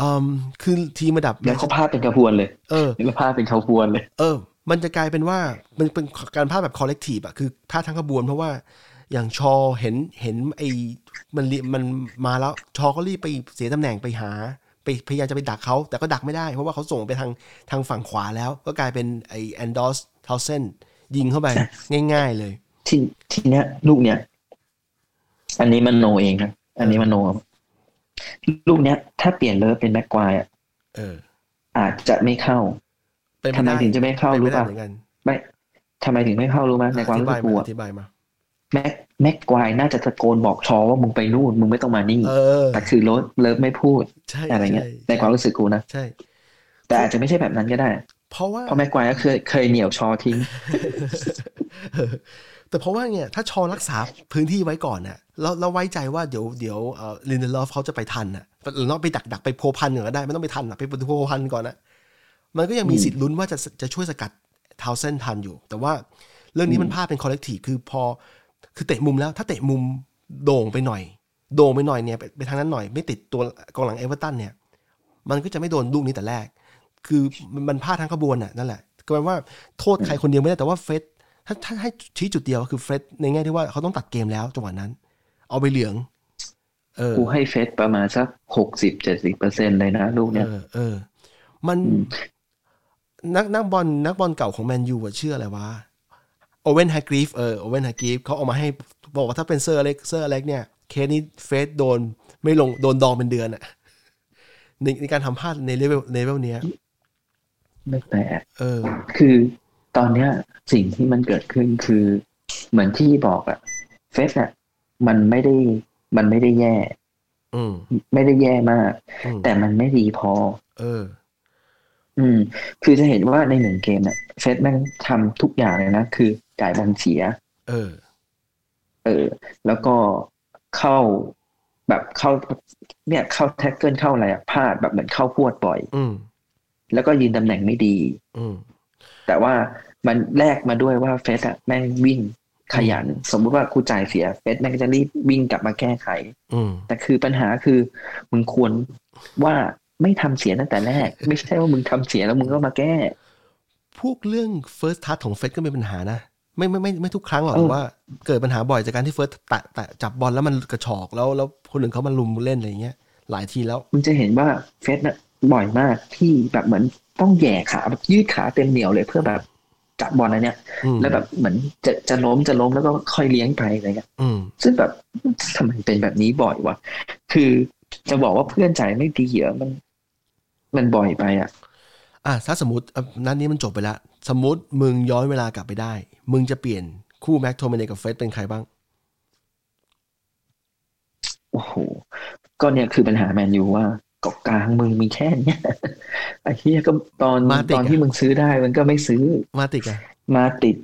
อืมคือทีมระดับแล้วเขาพลาดเป็นกระพวนเลย เออแล้วพลาดเป็นกระพวนเลย เออ มันจะกลายเป็นว่ามันเป็นการพลาดแบบ collective อะคือพลาดทั้งขบวนเพราะว่าอย่างชอเห็นเห็นไอ้มันเรีมันมาแล้วชอก็รีบไปเสียตำแหน่งไปหาไปพยายามจะไปดักเขาแต่ก็ดักไม่ได้ เพราะว่าเขาส่งไปทางทางฝั่งขวาแล้ว ก็กลายเป็นไอ้แอนดรอสทาวน์เซนด์ยิงเข้าไป ง่าย ๆ เลย ทีทีเนี้ย ลูกเนี้ยอันนี้มันโนเองนะอันนี้มันโน ลูกเนี้ย ถ้าเปลี่ยนเลิฟเป็นแม็กควายอะเอออาจจะไม่เข้าเป็นทำไมถึงจะไม่เข้าเป็นรู้ไปได้ป่ะเหมือนกันไม่ทำไมถึงไม่เข้ารู้ไหมในความอธิรู้บาสึยกกูมาอะอธิบายมาแม็กแม็กควายน่าจะตะโกนบอกชอว่ามึงไปนู่นมึงไม่ต้องมานี่เออแต่คือรถเลิฟไม่พูดใช่อะไรเงี้ยช่ในความรู้สึกกูนะใช่ แต่อาจจะไม่ใช่แบบนั้นก็ได้ เพราะว่าเพราะแม็กไกวร์ก็เคยเคยเหนี่ยวชอทิ้งเออแต่เพราะว่าเนี่ยถ้าชอรักษาพื้นที่ไว้ก่อนน่ะแล้วแล้วไว้ใจว่าเดี๋ยวเดี๋ยวเอ่อลินเดเลิฟเขาจะไปทันน่ะหรือน้องไปดักดักไปพัวพันก่อนก็ได้ไม่ต้องไปทันอะไปพัวพันก่อนนะมันก็ยังมีอืมสิทธิ์ลุ้นว่าจะจะช่วยสกัดทาวน์เซนด์ทันอยู่ แต่ว่าเรื่องนี้มันพลาดเป็น collective คือพอคือเตะมุมแล้วถ้าเตะมุมโด่งไปหน่อย โด่งไปหน่อยเนี่ยไปไปทางนั้นหน่อยไม่ติดตัวกองหลังเอเวอร์ตันเนี่ย มันก็จะไม่โดนลูกนี้แต่แรก คือมันมันพลาดทั้งขบวนน่ะนั่นแหละก็แปลว่าโทษใครคนเดียวไม่ได้แต่ว่าเฟรดถ้าถ้าให้ชี้จุดเดียวคือเฟรดในแง่ที่ว่าเขาต้องตัดเกมแล้วจังหวะนั้น เอาไปเหลือง เออกูให้เฟรดประมาณสักหกสิบเจ็ดสิบเปอร์เซ็นเลยนะ ลูกเอเนี้ยอเออ มันอืมนักนักบอลนักบอลเก่าของแมนยูอะชื่ออะไรวะโอเวนฮาร์กรีฟส์เออโอเวนฮาร์กรีฟส์เขาเอามาให้บอกว่าถ้าเป็นเซอร์อเล็กเซอร์อเล็กเนี่ยเคสนี้เฟรดโดนไม่ลงโดนดองเป็นเดือนอะในในการทำพลาดในเลเวลเลเวลเนี้ย ไม่แปลกเออ คือตอนเนี้ยสิ่งที่มันเกิดขึ้นคือเหมือนที่บอกอะเฟรดอะมันไม่ได้มันไม่ได้แย่ อืมไม่ได้แย่มากอืมแต่มันไม่ดีพอ เออ อืม คือจะเห็นว่าในหนึ่งเกมเนี่ยเฟรดแม่งทำทุกอย่างเลยนะ คือจ่ายบอลเสีย เออ เออ แล้วก็เข้าแบบเข้า เนี่ยเข้า tackle เข้าอะไรอะพลาดแบบเหมือนเข้าพรวดบ่อย อืม แล้วก็ยืนตำแหน่งไม่ดี อืมแต่ว่ามันแลกมาด้วยว่าเฟรดอะแม่งวิ่งขยัน สมมุติว่ากูจ่ายเสียเฟรดแม่งก็จะรีบวิ่งกลับมาแก้ไขอืมแต่คือปัญหาคือมึงควรว่าไม่ทำเสียตั้งแต่แรก ไม่ใช่ว่ามึงทำเสียแล้วมึงก็มาแก้ พวกเรื่อง first touch ของเฟสก็มีปัญหานะไม่ไม่ไม่ไม่ทุกครั้งหรอกเออแต่ว่าเกิดปัญหาบ่อยจากการที่เฟิร์สแตะแตะจับบอลแล้วมันกระชอกแล้วแล้วคนอื่นเขามาลุมเล่นอะไรอย่างเงี้ยหลายทีแล้ว มึงจะเห็นว่าเฟสน่ะ บ่อยมากที่แบบเหมือนต้องแหย่ขาแบบยืดขาเต็มเหนียวเลยเพื่อแบบจับบอลอะไรเนี่ยอืมแล้วแบบเหมือนจะจะล้มจะล้มแล้วก็ค่อยเลี้ยงไปอะไรเงี้ยอืมซึ่งแบบทำไมเป็นแบบนี้บ่อยวะคือจะบอกว่าเพื่อนใจไม่ดีเหรอมัน มันบ่อยไปอะ อะถ้าสมมติอะนัดนี้มันจบไปแล้วสมมติมึงย้อนเวลากลับไปได้ มึงจะเปลี่ยนคู่แม็กโทมินกับเฟสเป็นใครบ้างโอ้โหก็เนี่ยคือปัญหาแมนยูว่าเกาะกลางมึงมีแค่เนี้ยไอ้เหี้ยก็ตอนมาติดตอนอะที่มึงซื้อได้มันก็ไม่ซื้อมาติกอะมาติด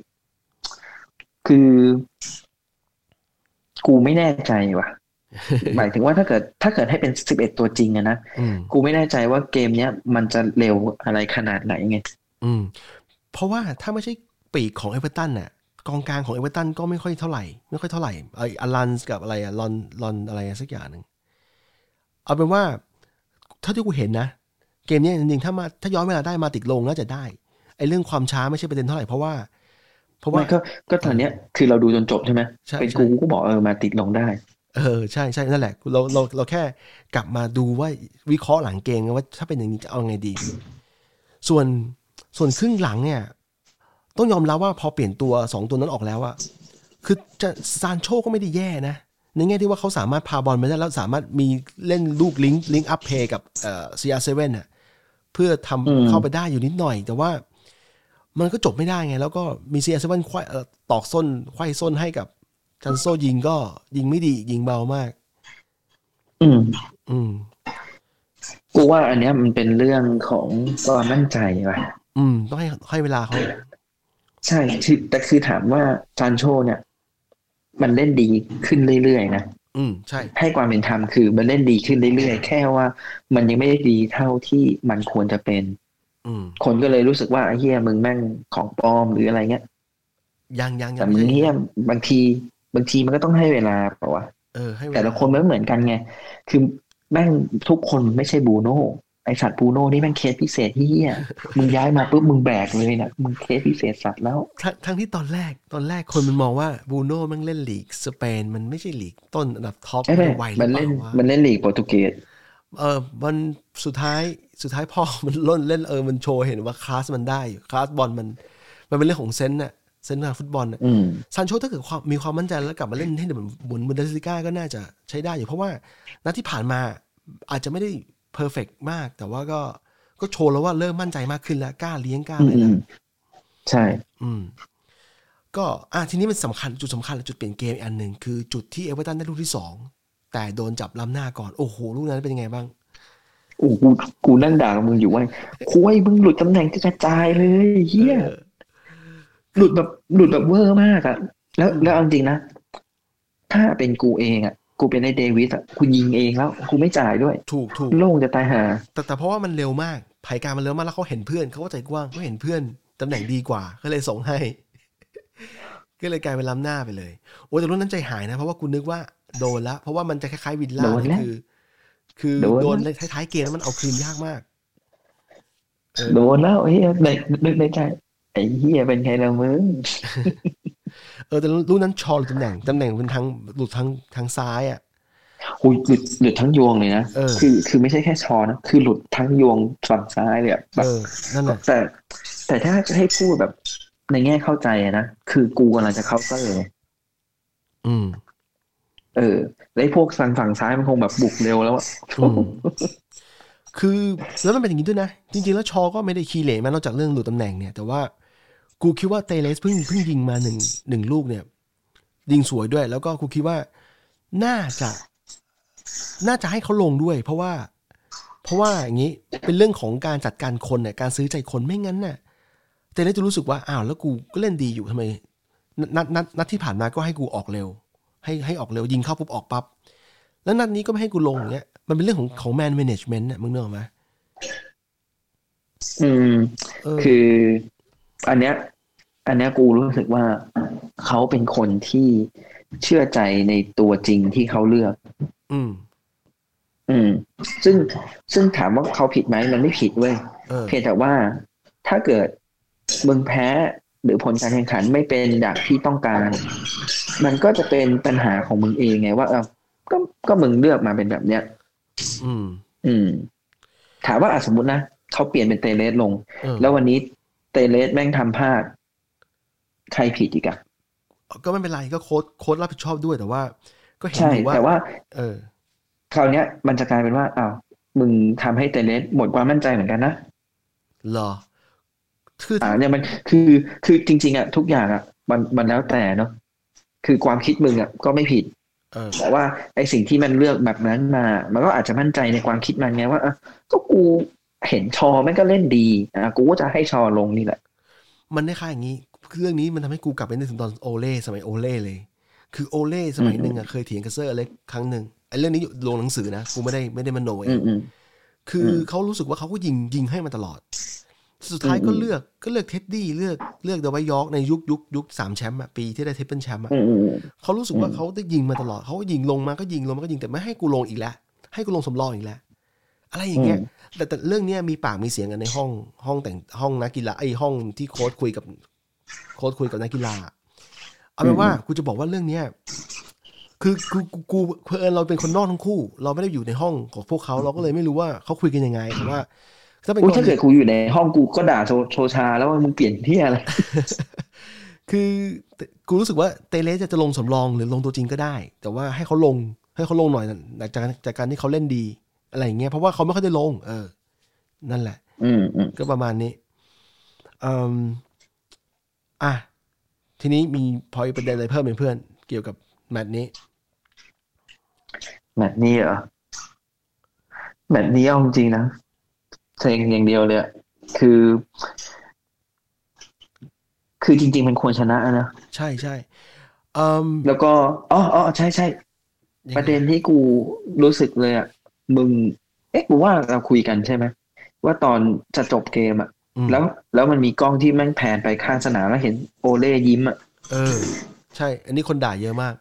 คือ กูไม่แน่ใจว่ะหมายถึงว่าถ้าเกิดถ้าเกิดให้เป็นสิบเอ็ดตัวจริงอะนะอืมกูไม่แน่ใจว่าเกมเนี้ยมันจะเร็วอะไรขนาดไหนไงอืม เพราะว่าถ้าไม่ใช่ปีกของเอเวอร์ตันน่ะ กองกลางของเอเวอร์ตันก็ไม่ค่อยเท่าไหร่ ไม่ค่อยเท่าไหร่ไอ้อัลลันกับอะไรอะลอนลอนอะไรสักอย่างหนึ่งเอาเป็นว่า เท่าที่กูเห็นนะ เกมเนี้ยจริงๆถ้ามาถ้าย้อนเวลาได้มาติชลงน่าจะได้ไอ้เรื่องความช้าไม่ใช่ประเด็นเท่าไหร่เพราะว่า เพราะว่าไม่ก็ก็ตอนเนี้ยคือเราดูจนจบใช่ไหมใช่เป็นใช่กูกูก็บอกเออมาติชลงได้ เออใช่ใช่นั่นแหละเราเราเราแค่กลับมาดูว่าวิเคราะห์หลังเกมกันว่าถ้าเป็นอย่างนี้จะเอาไงดี ส่วนส่วนครึ่งหลังเนี่ย ต้องยอมรับว่าพอเปลี่ยนตัวสองตัวนั้นออกแล้วอะคือจะซานโชก็ไม่ได้แย่นะ ในแง่ที่ว่าเขาสามารถพาบอลไปได้แล้วสามารถมีเล่นลูก link link up play กับเอ่อ CR seven อะเพื่อทำอืมเข้าไปได้อยู่นิดหน่อย แต่ว่ามันก็จบไม่ได้ไง แล้วก็มีซีอาร์เซเว่นควายเอ่อตอกส้นไขว้ส้นให้กับจันโซยิงก็ยิงไม่ดียิงเบามาก อืม อืมกูว่าอันเนี้ยมันเป็นเรื่องของความมั่นใจว่ะ อืม ต้องให้ให้เวลาเขา ใช่คือแต่คือถามว่าซานโชเนี่ย มันเล่นดีขึ้นเรื่อยๆนะอืมใช่ ให้ความเป็นธรรมคือมันเล่นดีขึ้นเรื่อยๆ แค่ว่ามันยังไม่ได้ดีเท่าที่มันควรจะเป็น อืม คนก็เลยรู้สึกว่าไอ้เฮียมึงแม่งของปลอมหรืออะไรเงี้ยยังยังยัแต่งมึไม่งใช่เฮียบางที บางทีมันก็ต้องให้เวลาเปล่าวะเออให้เวแต่ละลาคนไม่เหมือนกันไง คือแม่งทุกคนไม่ใช่บูโน่ ไอสัตว์บูโน่นี่แม่งเคสพิเศษที่เฮียมึงย้ายมาปุ๊บมึงแบกเลยนะมึงเคสพิเศษสัตว์แล้ว ทั้งทั้งที่ตอนแรกตอนแรกคนมันมองว่าบูโน่มันเล่นลีกสเปนมันไม่ใช่ลีกต้นอันดับท็อปไอ้แม่ไหวหรืมัอนเปเล่นล่าวะมันเล่นลีกโปรตุเกสเออมันสุดท้ายสุดท้ายพอมันล่นเล่นเออมันโชว์เห็นว่าคลาสมันได้อยู่คลาสบอลมัน มันเป็นเรื่องของ sense น่ะ sense ทางฟุตบอลน่ะอืมซานโชถ้าเกิดความมีความมั่นใจแล้วกลับมาเล่นให้เหมือนบุนบุนเดสลิก้าก็น่าจะใช้ได้อยู่เพราะว่านัดที่ผ่านมาอาจจะไม่ได้ perfect มาก แต่ว่าก็ก็โชว์แล้วว่าเริ่มมั่นใจมากขึ้นแล้วกล้าเลี้ยงกล้าอือะไรมอืแล้วมใช่ อืม ก็อะทีนี้มันสำคัญจุดสำคัญและจุดเปลี่ยนเกมอีกอันหนึ่งคือจุดที่เอเวอร์ตันได้ลูกที่สองแต่โดนจับล้ำหน้าก่อน โอ้โหลูกนั้นเป็นยังไงบ้างโอ้กูกูนั่งด่ากับมึงอยู่ว่าคุยมึงหลุดตำแหน่งกระจายเลยเหี้ยเออหลุดแบบหลุดแบบเวอร์มากอะแล้วแล้วเอาจริงนะถ้าเป็นกูเองอะ กูเป็นไอ้เดวิสอะกูยิงเองแล้วกูไม่จ่ายด้วย ถูกถูกโล่งจะตายหา แต่แต่เพราะว่ามันเร็วมากไผการมันเร็วมากแล้วเขาเห็นเพื่อนเขาก็ใจกว้างเขาเห็นเพื่อนตำแหน่งดีกว่าก็เลยส่งให้ ก็เลยกลายเป็นล้ำหน้าไปเลย โอ้แต่รุ่นนั้นใจหายนะ เพราะว่ากูนึกว่าโดนละเพราะว่ามันจะคล้ายๆวินล่าโดนแล้วคือ คือโดนโดนในท้ายๆเกมแล้วมันเอาคืนยากมากเออโดนแล้วเฮียในนึกในใจไอ้เฮียเป็นไงละมึง เออแต่รุ่นนั้นชอหลุดตำแหน่งตำแหน่งเป็นทางหลุดทางทางซ้ายอะหุยหลุดหลุดทั้งยวงเลยนะเออคือคือไม่ใช่แค่ชอนะคือหลุดทั้งยวงฝั่งซ้ายเลยอะแบเอบอนั่นแหละแต่แต่ถ้าจะให้พูดแบบในแง่เข้าใจอะนะคือกูกำลังจะเข้าเตอร์ไงอืม เออแล้วไอ้พวกฝั่งฝั่งซ้ายมันคงแบบบุกเร็วแล้วอะอืมคือแล้วมันเป็นอย่างนี้ด้วยนะ จริง ๆ แล้วชอก็ไม่ได้คีเหร่มานอกจากเรื่องหลุดตำแหน่งเนี่ย แต่ว่า กูคิดว่าเตเลสเพิ่งเพิ่งยิงมาหนึ่งหนึ่งลูกเนี่ย ยิงสวยด้วย แล้วก็กูคิดว่าน่าจะ น่าจะให้เขาลงด้วย เพราะว่า เพราะว่าอย่างนี้เป็นเรื่องของการจัดการคนเนี่ยการซื้อใจคนไม่งั้นน่ะเตเลสจะรู้สึกว่าอ้าวแล้วกูก็เล่นดีอยู่ทำไมนัดนัดนัดที่ผ่านมาก็ให้กูออกเร็ว ให้ให้ออกเร็วยิงเข้าปุ๊บออกปั๊บแล้วนัดนี้ก็ไม่ให้กูลงอย่างเงี้ยมันเป็นเรื่องของของแมนแมネจเมนต์เนี่ยมึงเนกออกไหมอืมเออคือ อันเนี้ย อันเนี้ยกูรู้สึกว่าเขาเป็นคนที่เชื่อใจในตัวจริงที่เขาเลือก อืม อืม ซึ่งซึ่งถามว่าเขาผิดไหมมันไม่ผิดเว้ยเออเพียงแต่ว่าถ้าเกิดมึงแพ้หรือผลการแข่งขันไม่เป็นอย่างที่ต้องการ มันก็จะเป็นปัญหาของมึงเองไงว่าเออก็ก็มึงเลือกมาเป็นแบบเนี้ย อืม อืม ถามว่าอะสมมตินะเขาเปลี่ยนเป็นเตเลสลงเออแล้ววันนี้เตเลสแม่งทำพลาด ใครผิดอีกอะก็ไม่เป็นไรก็โค้ดโค้ดรับผิดชอบด้วยแต่ว่า ก็เห็นใช่อยู่ว่าแต่ว่า เออ คราวเนี้ย มันจะกลายเป็นว่าอ้าวมึงทำให้เตเลสหมดความมั่นใจเหมือนกันนะเหรอ คืออ่าเนี่ยมันคือคือจริง ๆอะทุกอย่างอะมันมันแล้วแต่เนาะคือความคิดมึงอะก็ไม่ผิดเออแต่ว่าไอสิ่งที่มันเลือกแบบนั้นมา มันก็อาจจะมั่นใจในความคิดมันไงว่าอะก็กูเห็นชอแม่งก็เล่นดีอะกูก็จะให้ชอลงนี่แหละ มันได้ค่ายอย่างนี้ เรื่องนี้มันทำให้กูกลับไปนึกถึงตอนโอเล่สมัยโอเล่เลย คือโอเล่สมัยหนึ่งอะเคยเถียงกับเซอร์อเล็กครั้งหนึ่งไอ้เรื่องนี้อยู่ลงหนังสือนะกูไม่ได้ไม่ได้มโนเออืงมอืมคืออมเขารู้สึกว่าเขาก็ยิงยิงให้มาตลอด สุดท้ายก็อืมเลือกก็เลือกเท็ดดี้เลือกเลือกดไวท์ยอร์กในยุคยุคยุคสามแชมป์อะปีที่ได้ treble แชมป์อะอืมอืมอืมเขารู้สึกว่าอืมเขาได้ยิงมาตลอดเขาก็ยิงลงมาก็ยิงลงมาก็ยิงแต่ไม่ให้กูลงอีกแล้วให้กูลงสำรองอีกแล้วอะไรอย่างเงี้ยแต่แต่เรื่องเนี้ยมีปากมีเสียงกันในห้องห้องแต่งห้องนักกีฬาไอ้ห้องที่โค้ชคุยกับ โค้ชคุยกับนักกีฬาเอาเป็นว่ากูจะบอกว่าเรื่องเนี้ยคือกูกูกูเพอเอิญเราเป็นคนนอกทั้งคู่ เราไม่ได้อยู่ในห้องของพวกเขาเราก็เลยไม่รู้ว่าเขาคุยกันยังไงแต่ว่าถ้าเป็นอุ๊ยกรถ้าณีเกิดกูอยู่ในห้องกูก็ด่าโชโชชา แล้วว่ามึงเปลี่ยนที่อะไรคือกูรู้สึกว่าเตเลสจะจะลงสำรองหรือลงตัวจริงก็ได้ แต่ว่าให้เขาลงให้เขาลงหน่อยจากจากการที่เขาเล่นดีอะไรอย่างเงี้ยเพราะว่าเขาไม่ค่อยได้ลง เออ นั่นแหละ อืมอืมก็ประมาณนี้อืม อะทีนี้มีพอยประเด็นอะไรเพิ่มไหมเพื่อน เกี่ยวกับแมตช์นี้ แมตช์นี้เหรอแมตช์นี้เอาจริงๆนะเซ็งอย่างเดียวเลยอะคือ คือจริง ๆ มันควรชนะนะใช่ใช่อืมแล้วก็อ๋ออ๋อใช่ใช่ยังไงประเด็นที่กูรู้สึกเลยอะมึง เอ๊ะกูว่าเราคุยกันใช่ไหมว่าตอนจะจบเกมอะอืม แล้วแล้วมันมีกล้องที่แม่งแผนไปข้างสนามแล้วเห็นโอเล่ยิ้มอะเออ ใช่ อันนี้คนด่าเยอะมาก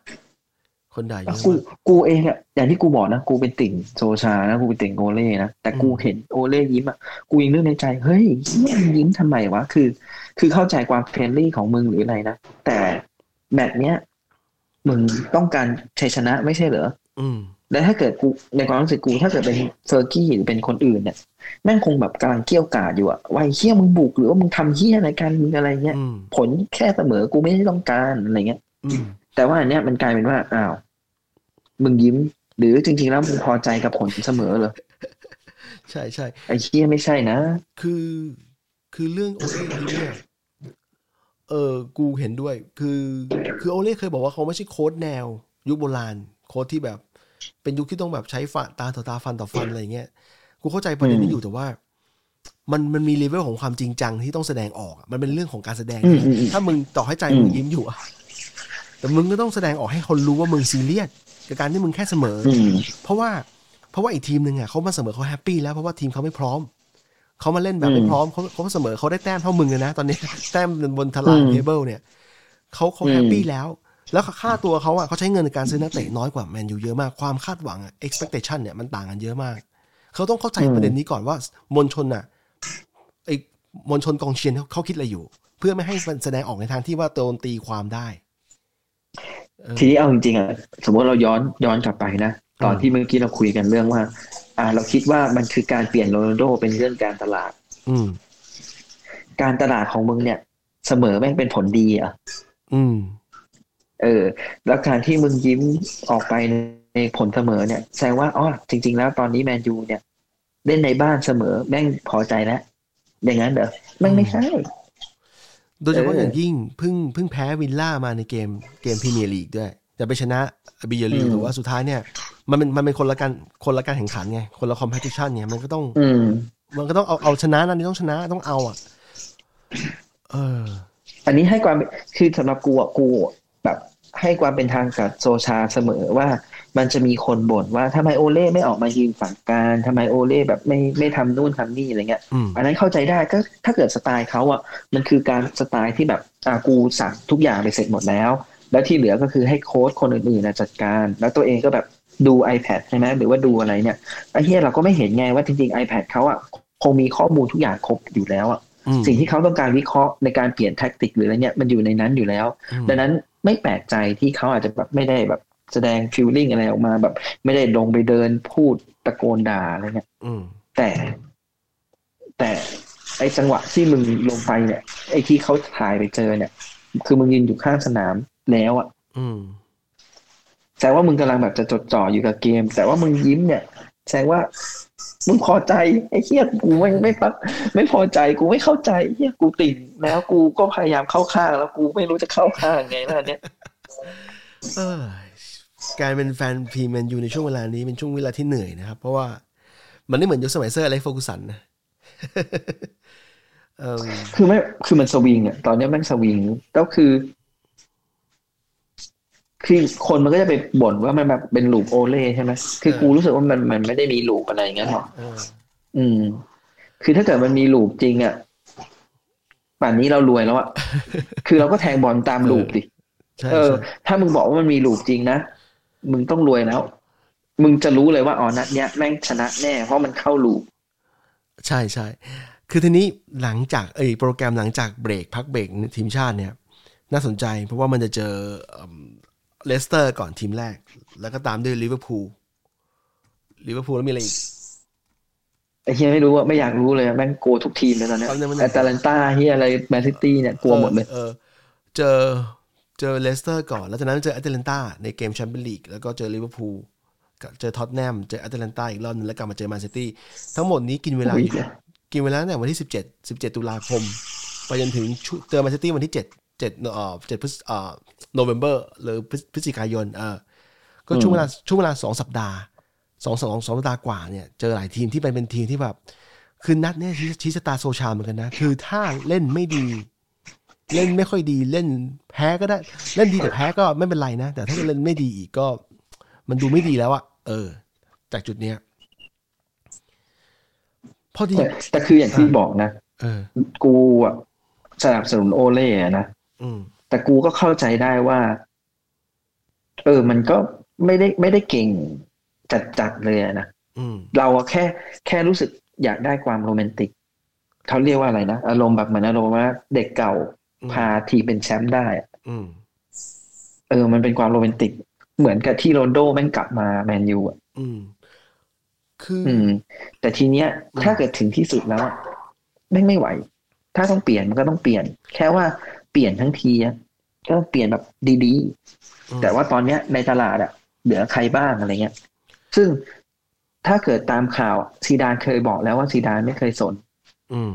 คนด่าเยแล้วอะกูมากกูเองอะอย่างที่กูบอกนะกูเป็นติ่งโซชานะกูเป็นติ่งโอเล่นะแต่กูอืมเห็นโอเล่ยิ้มอะกูยังนึกในใจเฮ้ยเหี้ยมึงยิ้มทำไมวะคือ คือเข้าใจความ friendly ของมึงหรืออะไรนะแต่แมตช์เนี้ยมึงต้องการชัยชนะไม่ใช่เหรออืม แล้วถ้าเกิดกูในความรู้สึกกูถ้าเกิดเป็นเฟอร์กี้หรือเป็นคนอื่นเนี่ยแม่งคงแบบกำลังเกรี้ยวกราดอยู่อะว่าไอ้เหี้ยมึงบุกหรือว่ามึงทำเหี้ยอะไรกันมึงอะไรเงี้ยอืมผลแค่เสมอกูไม่ได้ต้องการอะไรเงี้ยอืมแต่ว่าอันเนี้ยมันกลายเป็นว่าอ้าวมึงยิ้ม หรือจริง ๆ แล้วมึงพอใจกับผลเสมอเหรอใช่ใช่ไอ้เฮี้ยไม่ใช่นะ คือคือเรื่องโอเล่ยิ้มเนี่ยเออกูเห็นด้วย คือ คือโอเล่เคยบอกว่าเขาไม่ใช่โค้ดแนว ยุคโบราณ โค้ดที่แบบ เป็นยุคที่ต้องแบบใช้ฟันตาต่อตาฟันต่อฟันอะไรเงี้ยกูเข้าใจประเด็นนี้อยู่แต่ว่า มันมันมีเลเวลของความจริงจังที่ต้องแสดงออกอะมันเป็นเรื่องของการแสดงอืมอืมอืมถ้ามึงต่อให้ใจอืมมึงยิ้มอยู่อะแต่มึงก็ต้องแสดงออกให้คนรู้ว่ามึงซีเรียสกับการที่มึงแค่เสมอออืมเพราะว่าเพราะว่าอีกทีมหนึ่งอะเขามาเสมอเขา happy แล้วเพราะว่าทีมเขาไม่พร้อมเขามาเล่นแบบไม่อืมพร้อมเขาเขาเสมอเขาได้แต้มเท่ามึงเลยนะ ตอนนี้แต้มบนตารางอืม table เนี่ยเขาเขาอืม happy แล้ว แล้วค่าตัวเขาอะเขาใช้เงินในการซื้อนักเตะน้อยกว่าแมนยูเยอะมากความคาดหวังอะ expectation เนี่ยมันต่างกันเยอะมาก เขาต้องเข้าใจประเด็นนี้ก่อนว่ามวลชนอะไอ้มวลชนกองเชียร์เขาเขาคิดอะไรอยู่ เพื่อไม่ให้มันแสดงออกในทางที่ว่าโดนตีความได้เออทีนี้เอาจริงๆอะสมมติเราย้อนย้อนกลับไปนะตอนอืมที่เมื่อกี้เราคุยกันเรื่องว่า อ่า เราคิดว่ามันคือการเปลี่ยนโรนัลโดเป็นเรื่องการตลาด อืม การตลาดของมึงเนี่ย เสมอแม่งเป็นผลดีอะ อืม เออ แล้วการที่มึงยิ้มออกไปในผลเสมอเนี่ยแสดงว่าอ๋อจริง ๆ แล้วตอนนี้แมนยูเนี่ยเล่นในบ้านเสมอแม่งพอใจแล้วอย่างนั้นเหรอแม่งไม่ใช่โดยเฉพาะเออออย่างยิ่งเพิ่งเพิ่งแพ้วิลล่ามาในเกมเกมพรีเมียร์ลีกด้วยแต่ไปชนะบียาร์เรอัลอืมแต่ว่าสุดท้ายเนี่ย มันเป็นมันเป็นคนละการคนละการแข่งขันไงคนละ competition ไงมันก็ต้องอืมมันก็ต้องเอาเอาชนะนั่นนี่ต้องชนะต้องเอาอะ เออ อันนี้ให้ความคือสำหรับกูอะกูแบบ ให้ความเป็นธรรมกับโซลชาเสมอว่ามันจะมีคนบ่นว่าทำไมโอเล่ไม่ออกมายืนฝั่งกลางทำไมโอเล่แบบไม่ไม่ทำนู่นทำนี่อะไรเงี้ยอืมอันนั้นเข้าใจได้ก็ถ้าเกิดสไตล์เขาอะมันคือการสไตล์ที่แบบอ่ากูสั่งทุกอย่างไปเสร็จหมดแล้ว แล้วที่เหลือก็คือให้โค้ชคนอื่นๆนะจัดการ แล้วตัวเองก็แบบดู iPad ใช่ไหมหรือว่าดูอะไรเนี่ยไอ้เฮียเราก็ไม่เห็นไงว่าจริงๆ iPad เขาอะคงมีข้อมูลทุกอย่างครบอยู่แล้วอะอืมสิ่งที่เขาต้องการวิเคราะห์ในการเปลี่ยนแท็กติกหรืออะไรเนี่ยมันอยู่ในนั้นอยู่แล้วอืมดังนั้น ไม่แปลกใจที่เขาอาจจะแบบไม่ได้แบบแสดงฟิลลิ่งอะไรออกมาแบบ ไม่ได้ลงไปเดินพูดตะโกนด่าอะไรเงี้ยอืมแต่ แต่ไอจังหวะที่มึงลงไปเนี่ย ไอที่เขาถ่ายไปเจอเนี่ย คือมึงยืนอยู่ข้างสนามแล้วอะอืมแสดงว่ามึงกำลังแบบจะจดจ่ออยู่กับเกม แต่ว่ามึงยิ้มเนี่ย แสดงว่า มึงพอใจไอ้เหี้ยกูไม่ไม่ปักไม่พอใจกูไม่เข้าใจเหี้ยกูติ่งแล้วกูก็พยายามเข้าข้างแล้วกูไม่รู้จะเข้าข้างไงแล้วอันเนี่ยเออการเป็นแฟนทีมแมนยูในช่วงเวลานี้เป็นช่วงเวลาที่เหนื่อยนะครับ เพราะว่ามันไม่เหมือนยุคสมัยเซอร์อะไรโฟกุสันนะเออคือไม่คือมันสวิงอะตอนนี้แม่งสวิงก็คือ คือคนมันก็จะไปบ่นว่ามันแบบเป็นลูปโอเล่ใช่ไหมคือกูรู้สึกว่ามันมันไม่ได้มีลูปอะไรอย่างเงี้ยหรอกเอออืม คือถ้าเกิดมันมีลูปจริงอะป่านนี้เรารวยแล้วอะคือเราก็แทงบอลตามลูปดิใช่เออใช่ถ้ามึงบอกว่ามันมีลูปจริงนะมึงต้องรวยแล้ว มึงจะรู้เลยว่าอ๋อนัดเนี้ยแม่งชนะแน่ เพราะมันเข้าลูป ใช่ใช่คือทีนี้หลังจากเอยโปรแกรมหลังจากเบรกพักเบรกทีมชาติเนี่ย น่าสนใจเพราะว่ามันจะเจอ เลสเตอร์ก่อนทีมแรก แล้วก็ตามด้วยลิเวอร์พูลลิเวอร์พูลแล้วมีอะไรอีกไอ้เหี้ยไม่รู้ว่าไม่อยากรู้เลยอะแม่งกลัวทุกทีมเลยตอนเนี้ยเอาเนี่ยมันอตาลันตาเหี้ยอะไรแมนซิตี้เนี่ยกลัวหมดเลยออออเจอเจอเลสเตอร์ก่อน แล้วจากนั้นเจออตาลันตาในเกมแชมเปี้ยนลีกแล้วก็เจอลิเวอร์พูลกับเจอท็อตแนมเจออตาลันตาอีกรอบนึงแล้วกลับมาเจอแมนซิตี้ทั้งหมดนี้กินเวลาโอ้ยอยู่กินเวลาตั้งแต่วันที่17 17ตุลาคม ไปจนถึงชุเจอแมนซิตี้วันที่7 7 เอ่อ7พฤษเอ่อโนเวมเบอร์หรือพฤศพฤศจิกายนเออก็ช่วงเวลาช่วงเวลาสองสัปดาห์สองสองสองสัปดาห์กว่าเนี่ยเจอหลายทีมที่เป็นเป็นทีมที่แบบคือนัดเนี่ยชี้ชี้ชะตาโซชาเหมือนกันนะ คือถ้าเล่นไม่ดี เล่นไม่ค่อยดีเล่นแพ้ก็ได้ เล่นดีแต่แพ้ก็ไม่เป็นไรนะ แต่ถ้าเล่นไม่ดีอีกก็ มันดูไม่ดีแล้วอะเออ จากจุดเนี้ยพอดีแต่แต่คืออย่างที่บอกนะเออกูอะสนับสนุนโอเล่อะนะอืม แต่กูก็เข้าใจได้ว่า เออ มันก็ไม่ได้ไม่ได้เก่งจัดจัดๆเลยอะนะอืมเราอะแค่แค่รู้สึกอยากได้ความโรแมนติกเขาเรียกว่าอะไรนะ อารมณ์แบบเหมือนอารมณ์ว่าเด็กเก่าอืมพาทีมเป็นแชมป์ได้อะอืมเออ มันเป็นความโรแมนติก เหมือนกับที่โรนลโดแม่งกลับมาแมนยูอะอืมคืออืมแต่ทีเนี้ยอืมถ้าเกิดถึงที่สุดแล้วอะแม่งไม่ไหว ถ้าต้องเปลี่ยนมันก็ต้องเปลี่ยน แค่ว่า เปลี่ยนทั้งทีอะก็ต้องเปลี่ยนแบบดีอืมๆแต่ว่าตอนเนี้ยในตลาดอะเหลือใครบ้างอะไรเงี้ย ซึ่งถ้าเกิดตามข่าวซีดานเคยบอกแล้วว่าซีดานไม่เคยสน อืม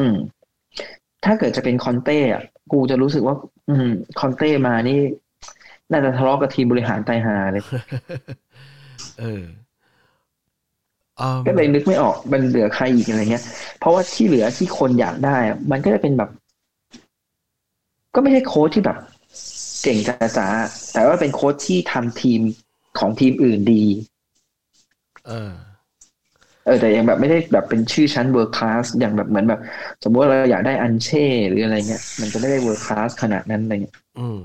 อืม ถ้าเกิดจะเป็นคอนเต้อะกูจะรู้สึกว่า อืม คอนเต้มานี่ น่าจะทะเลาะกับทีมบริหารตายห่าเลย เอออืมก็เลยนึกไม่ออกมันเหลือใครอีกอะไรเงี้ย เพราะว่าที่เหลือที่คนอยากได้อะมันก็จะเป็นแบบ ก็ไม่ใช่โค้ชที่แบบ เก่งจ๋าๆแต่ว่าเป็นโค้ชที่ทำทีมของทีมอื่นดี เออ เออ แต่ยังแบบไม่ได้แบบเป็นชื่อชั้น world class อย่างแบบเหมือนแบบ สมมติว่าเราอยากได้อันเช่ หรืออะไรเงี้ย มันจะไม่ได้ world class ขนาดนั้นอะไรเงี้ย อืม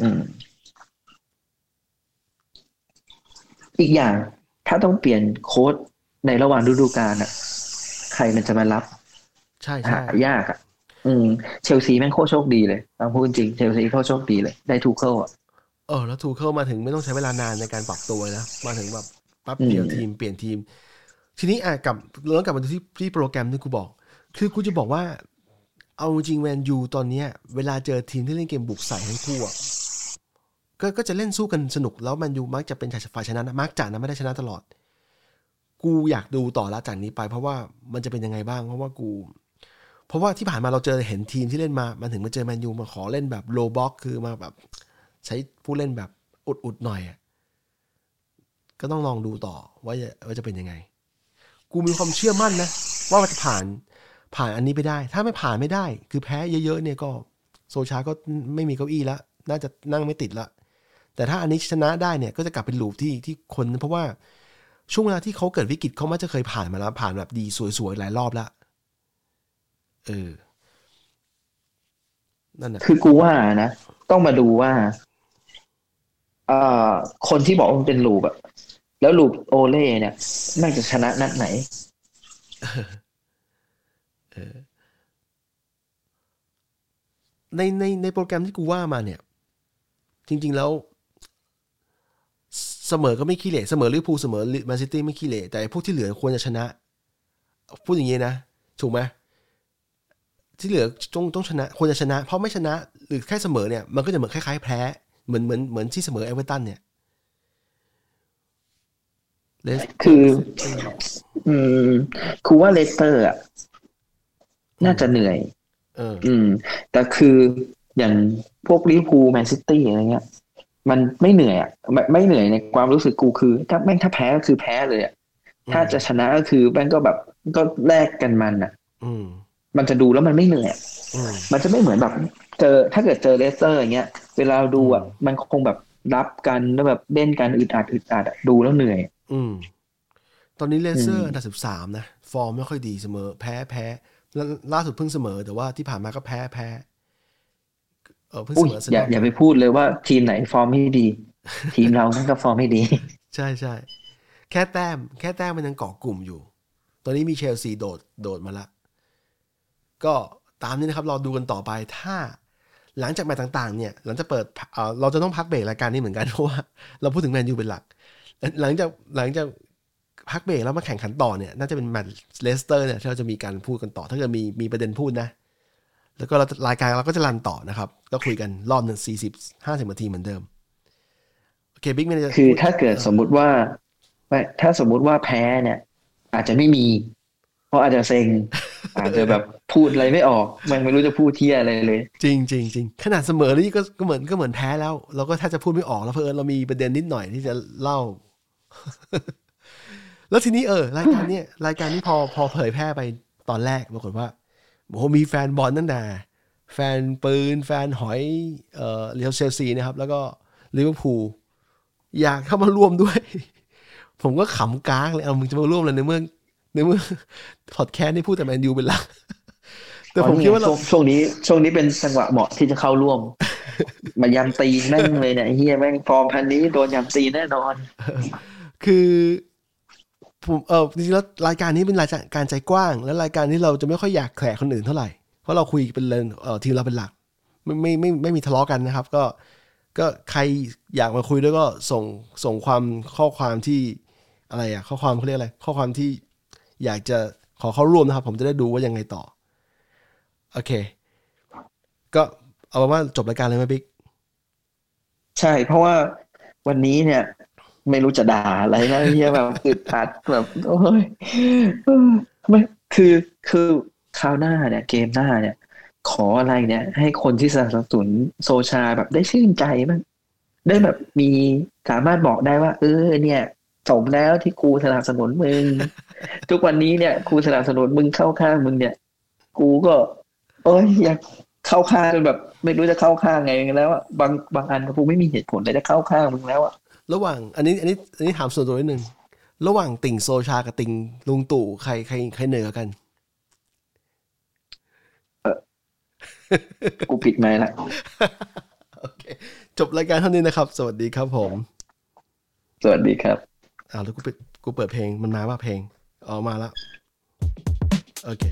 อืม อีกอย่างถ้าต้องเปลี่ยนโค้ชในระหว่างฤดูกาลอะ ใครมันจะมารับ ใช่หาใช่ยากอะ อืมเชลซีแม่งโคตรโชคดีเลยเอาพูดจริงเชลซีโคตรโชคดีเลย ได้ทูเคิลอะเออแล้วทูเคิลมาถึงไม่ต้องใช้เวลานานในการปรับตัวนะมาถึงแบบปั๊บเดียวอืมทีมเปลี่ยนทีม ทีนี้อะกลับเราต้องกลับมาดูที่ที่โปรแกรมที่กูบอก คือกูจะบอกว่า เอาจริงแมนยูตอนเนี้ย เวลาเจอทีมที่เล่นเกมบุกใส่ทั้งคู่อะก็ก็จะเล่นสู้กันสนุกแล้วแมนยูมักจะเป็นฝ่ายชนะนะมักจะนะไม่ได้ชนะตลอด กูอยากดูต่อละจากนี้ไป เพราะว่ามันจะเป็นยังไงบ้าง เพราะว่ากู เพราะว่าที่ผ่านมาเราเจอเห็นทีมที่เล่นมา มันถึงมาเจอแมนยูมาขอเล่นแบบโลบ็อกคือมาแบบ ใช้ผู้เล่นแบบอุดๆหน่อย ก็ต้องลองดูต่อว่าจะว่าจะเป็นยังไง กูมีความเชื่อมั่นนะ ว่ามันจะผ่านผ่านอันนี้ไปได้ ถ้าไม่ผ่านไม่ได้ คือแพ้เยอะๆเนี่ยก็โซชาก็ไม่มีเก้าอี้ละน่าจะนั่งไม่ติดละแต่ถ้าอันนี้ชนะได้เนี่ยก็จะกลับเป็นลูปที่ที่คน เพราะว่าช่วงเวลาที่เขาเกิดวิกฤตเขามักจะเคยผ่านมาแล้วผ่านแบบดีสวยๆหลายรอบละ เออ นั่นแหละคือกูว่านะ ต้องมาดูว่าเอ่อคนที่บอกว่ามันเป็น loop อะแล้ว loop โอเล่เนี่ยแม่งจะชนะนัดไหนในในในโปรแกรมที่กูว่ามาเนี่ย จริง ๆแล้ว เสมอก็ไม่ขี้เหร่เสมอลิเวอร์พูลเสมอแมนซิตี้ไม่ขี้เหร่แต่พวกที่เหลือควรจะชนะ พูดอย่างนี้นะ ถูกไหม ที่เหลือต้องต้องชนะควรจะชนะ เพราะไม่ชนะหรือแค่เสมอเนี่ยมันก็จะเหมือนคล้ายๆแพ้เหมือนเหมือนเหมือนที่เสมอเอเวอร์ตันเนี่ยเลสคือ อืมคือว่าเลสเตอร์อะน่าจะเหนื่อยเอออืม แต่คืออย่างพวกลิเวอร์พูลแมนซิตี้อะไรเงี้ย มันไม่เหนื่อยอะไม่ไม่เหนื่อยในความรู้สึกกูคือ ถ้าแม่งถ้าแพ้ก็คือแพ้เลยอะถ้าจะชนะก็คือแม่งก็แบบก็แลกกันมันอะ อืม มันจะดูแล้วมันไม่เหนื่อยอะอืมมันจะไม่เหมือนแบบ เจอถ้าเกิดเจอเลสเตอร์อย่างเงี้ย เวลาดูอะมันคงแบบรับกันแล้วแบบเล่นกันอึดอัดอึดอัดอะดูแล้วเหนื่อย อืม ตอนนี้เลสเตออืร์มอันดับสิบสามนะ ฟอร์มไม่ค่อยดีเสมอ แพ้แพ้แล้วล่าสุดเพิ่งเสมอ แต่ว่าที่ผ่านมาก็แพ้แพ้เออเพิ่งอุ้เสยมอเซนอย่าอย่าไปพูดเลยว่าทีมไหนฟอร์มไม่ดี ทีมเรานั่นก็ฟอร์มไม่ดี ใช่ใช่แค่แต้ม แค่แต้มมันยังเกาะกลุ่มอยู่ ตอนนี้มีเชลซีโดดโดดมาละ ก็ตามนี้นะครับเราดูกันต่อไปถ้าหลังจากแมตช์ต่างๆเนี่ยหลังจากเปิดเอ่อเราจะต้องพักเบรกรายการนี้เหมือนกันเพราะว่าเราพูดถึงแมนยูเป็นหลัก หลังจากหลังจากพักเบรกแล้วมาแข่งขันต่อเนี่ยน่าจะเป็นแมตช์เลสเตอร์เนี่ยที่เราจะมีการพูดกันต่อ ถ้าเกิดมีมีประเด็นพูดนะ แล้วก็เรารายการเราก็จะ run ต่อนะครับ ก็คุยกันรอบหนึ่งสี่สิบห้าสิบนาทีเหมือนเดิมโอเคบิ๊กแมนคือถ้าเกิดสมมุติว่าไม่ถ้าสมมุติว่าแพ้เนี่ย อาจจะไม่มี เพราะอาจจะเซ็ง อาจจะแบบพูดอะไรไม่ออก มันไม่รู้จะพูดเที่ยอะไรเลย จริงจริงจริงขนาดเสมอนี่ก็ก็เหมือนก็เหมือนแพ้แล้ว เราก็แทบจะพูดไม่ออกแล้วเพอญเรามีประเด็นนิดหน่อยที่จะเล่า แล้วทีนี้เออ รายการเนี้ยรายการนี้พอพอเผยแพร่ไปตอนแรกปรากฏว่าโอ้โหมีแฟนบอลตั้งแต่แฟนปืน แฟนหอยเอ่อเรียวเชลซีนะครับ แล้วก็ลิเวอร์พูลอยากเข้ามาร่วมด้วย ผมก็ขำกร๊ากเลยเอามึงจะมาร่วมเลยในเมื่อ ในเมื่อพอดแคสต์นี่พูดแต่แมนยูเป็นหลักแต่ผมคิดว่าเราช่วงช่วงนี้ ช่วงนี้เป็นจังหวะเหมาะที่จะเข้าร่วม มายำตีนแม่งเลยเนี่ยไอ้เหี้ยแม่งฟอร์มแบบนี้โดนยำตีนแน่นอน คือผมเออจริงๆแล้วรายการนี้เป็นรายการใจกว้าง และรายการที่เราจะไม่ค่อยอยากแขกคนอื่นเท่าไหร่ เพราะเราคุยเป็นเรื่องเออทีมเราเป็นหลัก ไม่ไม่ไม่ไม่มีทะเลาะกันนะครับ ก็ก็ใครอยากมาคุยด้วยก็ส่งส่งความข้อความที่อะไรอะข้อความเขาเรียกอะไร ข้อความที่ อยากจะขอเข้าร่วมนะครับ ผมจะได้ดูว่ายังไงต่อ โอเค ก็เอาเป็นว่าจบรายการเลยไหมบิ๊กใช่ เพราะว่าวันนี้เนี่ย ไม่รู้จะด่าอะไรแล้วเฮียแบบอึดอัดแบบโอ้ยไม่คือคือคราวหน้าเนี่ย เกมหน้าเนี่ย ขออะไรเนี่ย ให้คนที่สนับสนุนโซชาแบบได้ชื่นใจบ้างได้แบบมีสามารถบอกได้ว่า เออเนี่ย สมแล้วที่กูสนับสนุนมึง ทุกวันนี้เนี่ยกูสนับสนุนมึงเข้าข้างมึงเนี่ย กูก็โอ้ยอยากเข้าข้างจนแบบ ไม่รู้จะเข้าข้างไงแล้วอะบางบางอันกูไม่มีเหตุผลเลยจะเข้าข้างมึงแล้วอะระหว่าง อันนี้ อันนี้อันนี้ถามส่วนตัวนิดนึงระหว่างติ่งโซชากับติ่งลุงตู่ใครใครใครเหนือกันกูปิดไมค์ละโอเคจบรายการเท่านี้นะครับ สวัสดีครับผม สวัสดีครับ อ้าวแล้วกูปิดกูเปิดเพลงมันมาว่าเพลงออกมาแล้วโอเค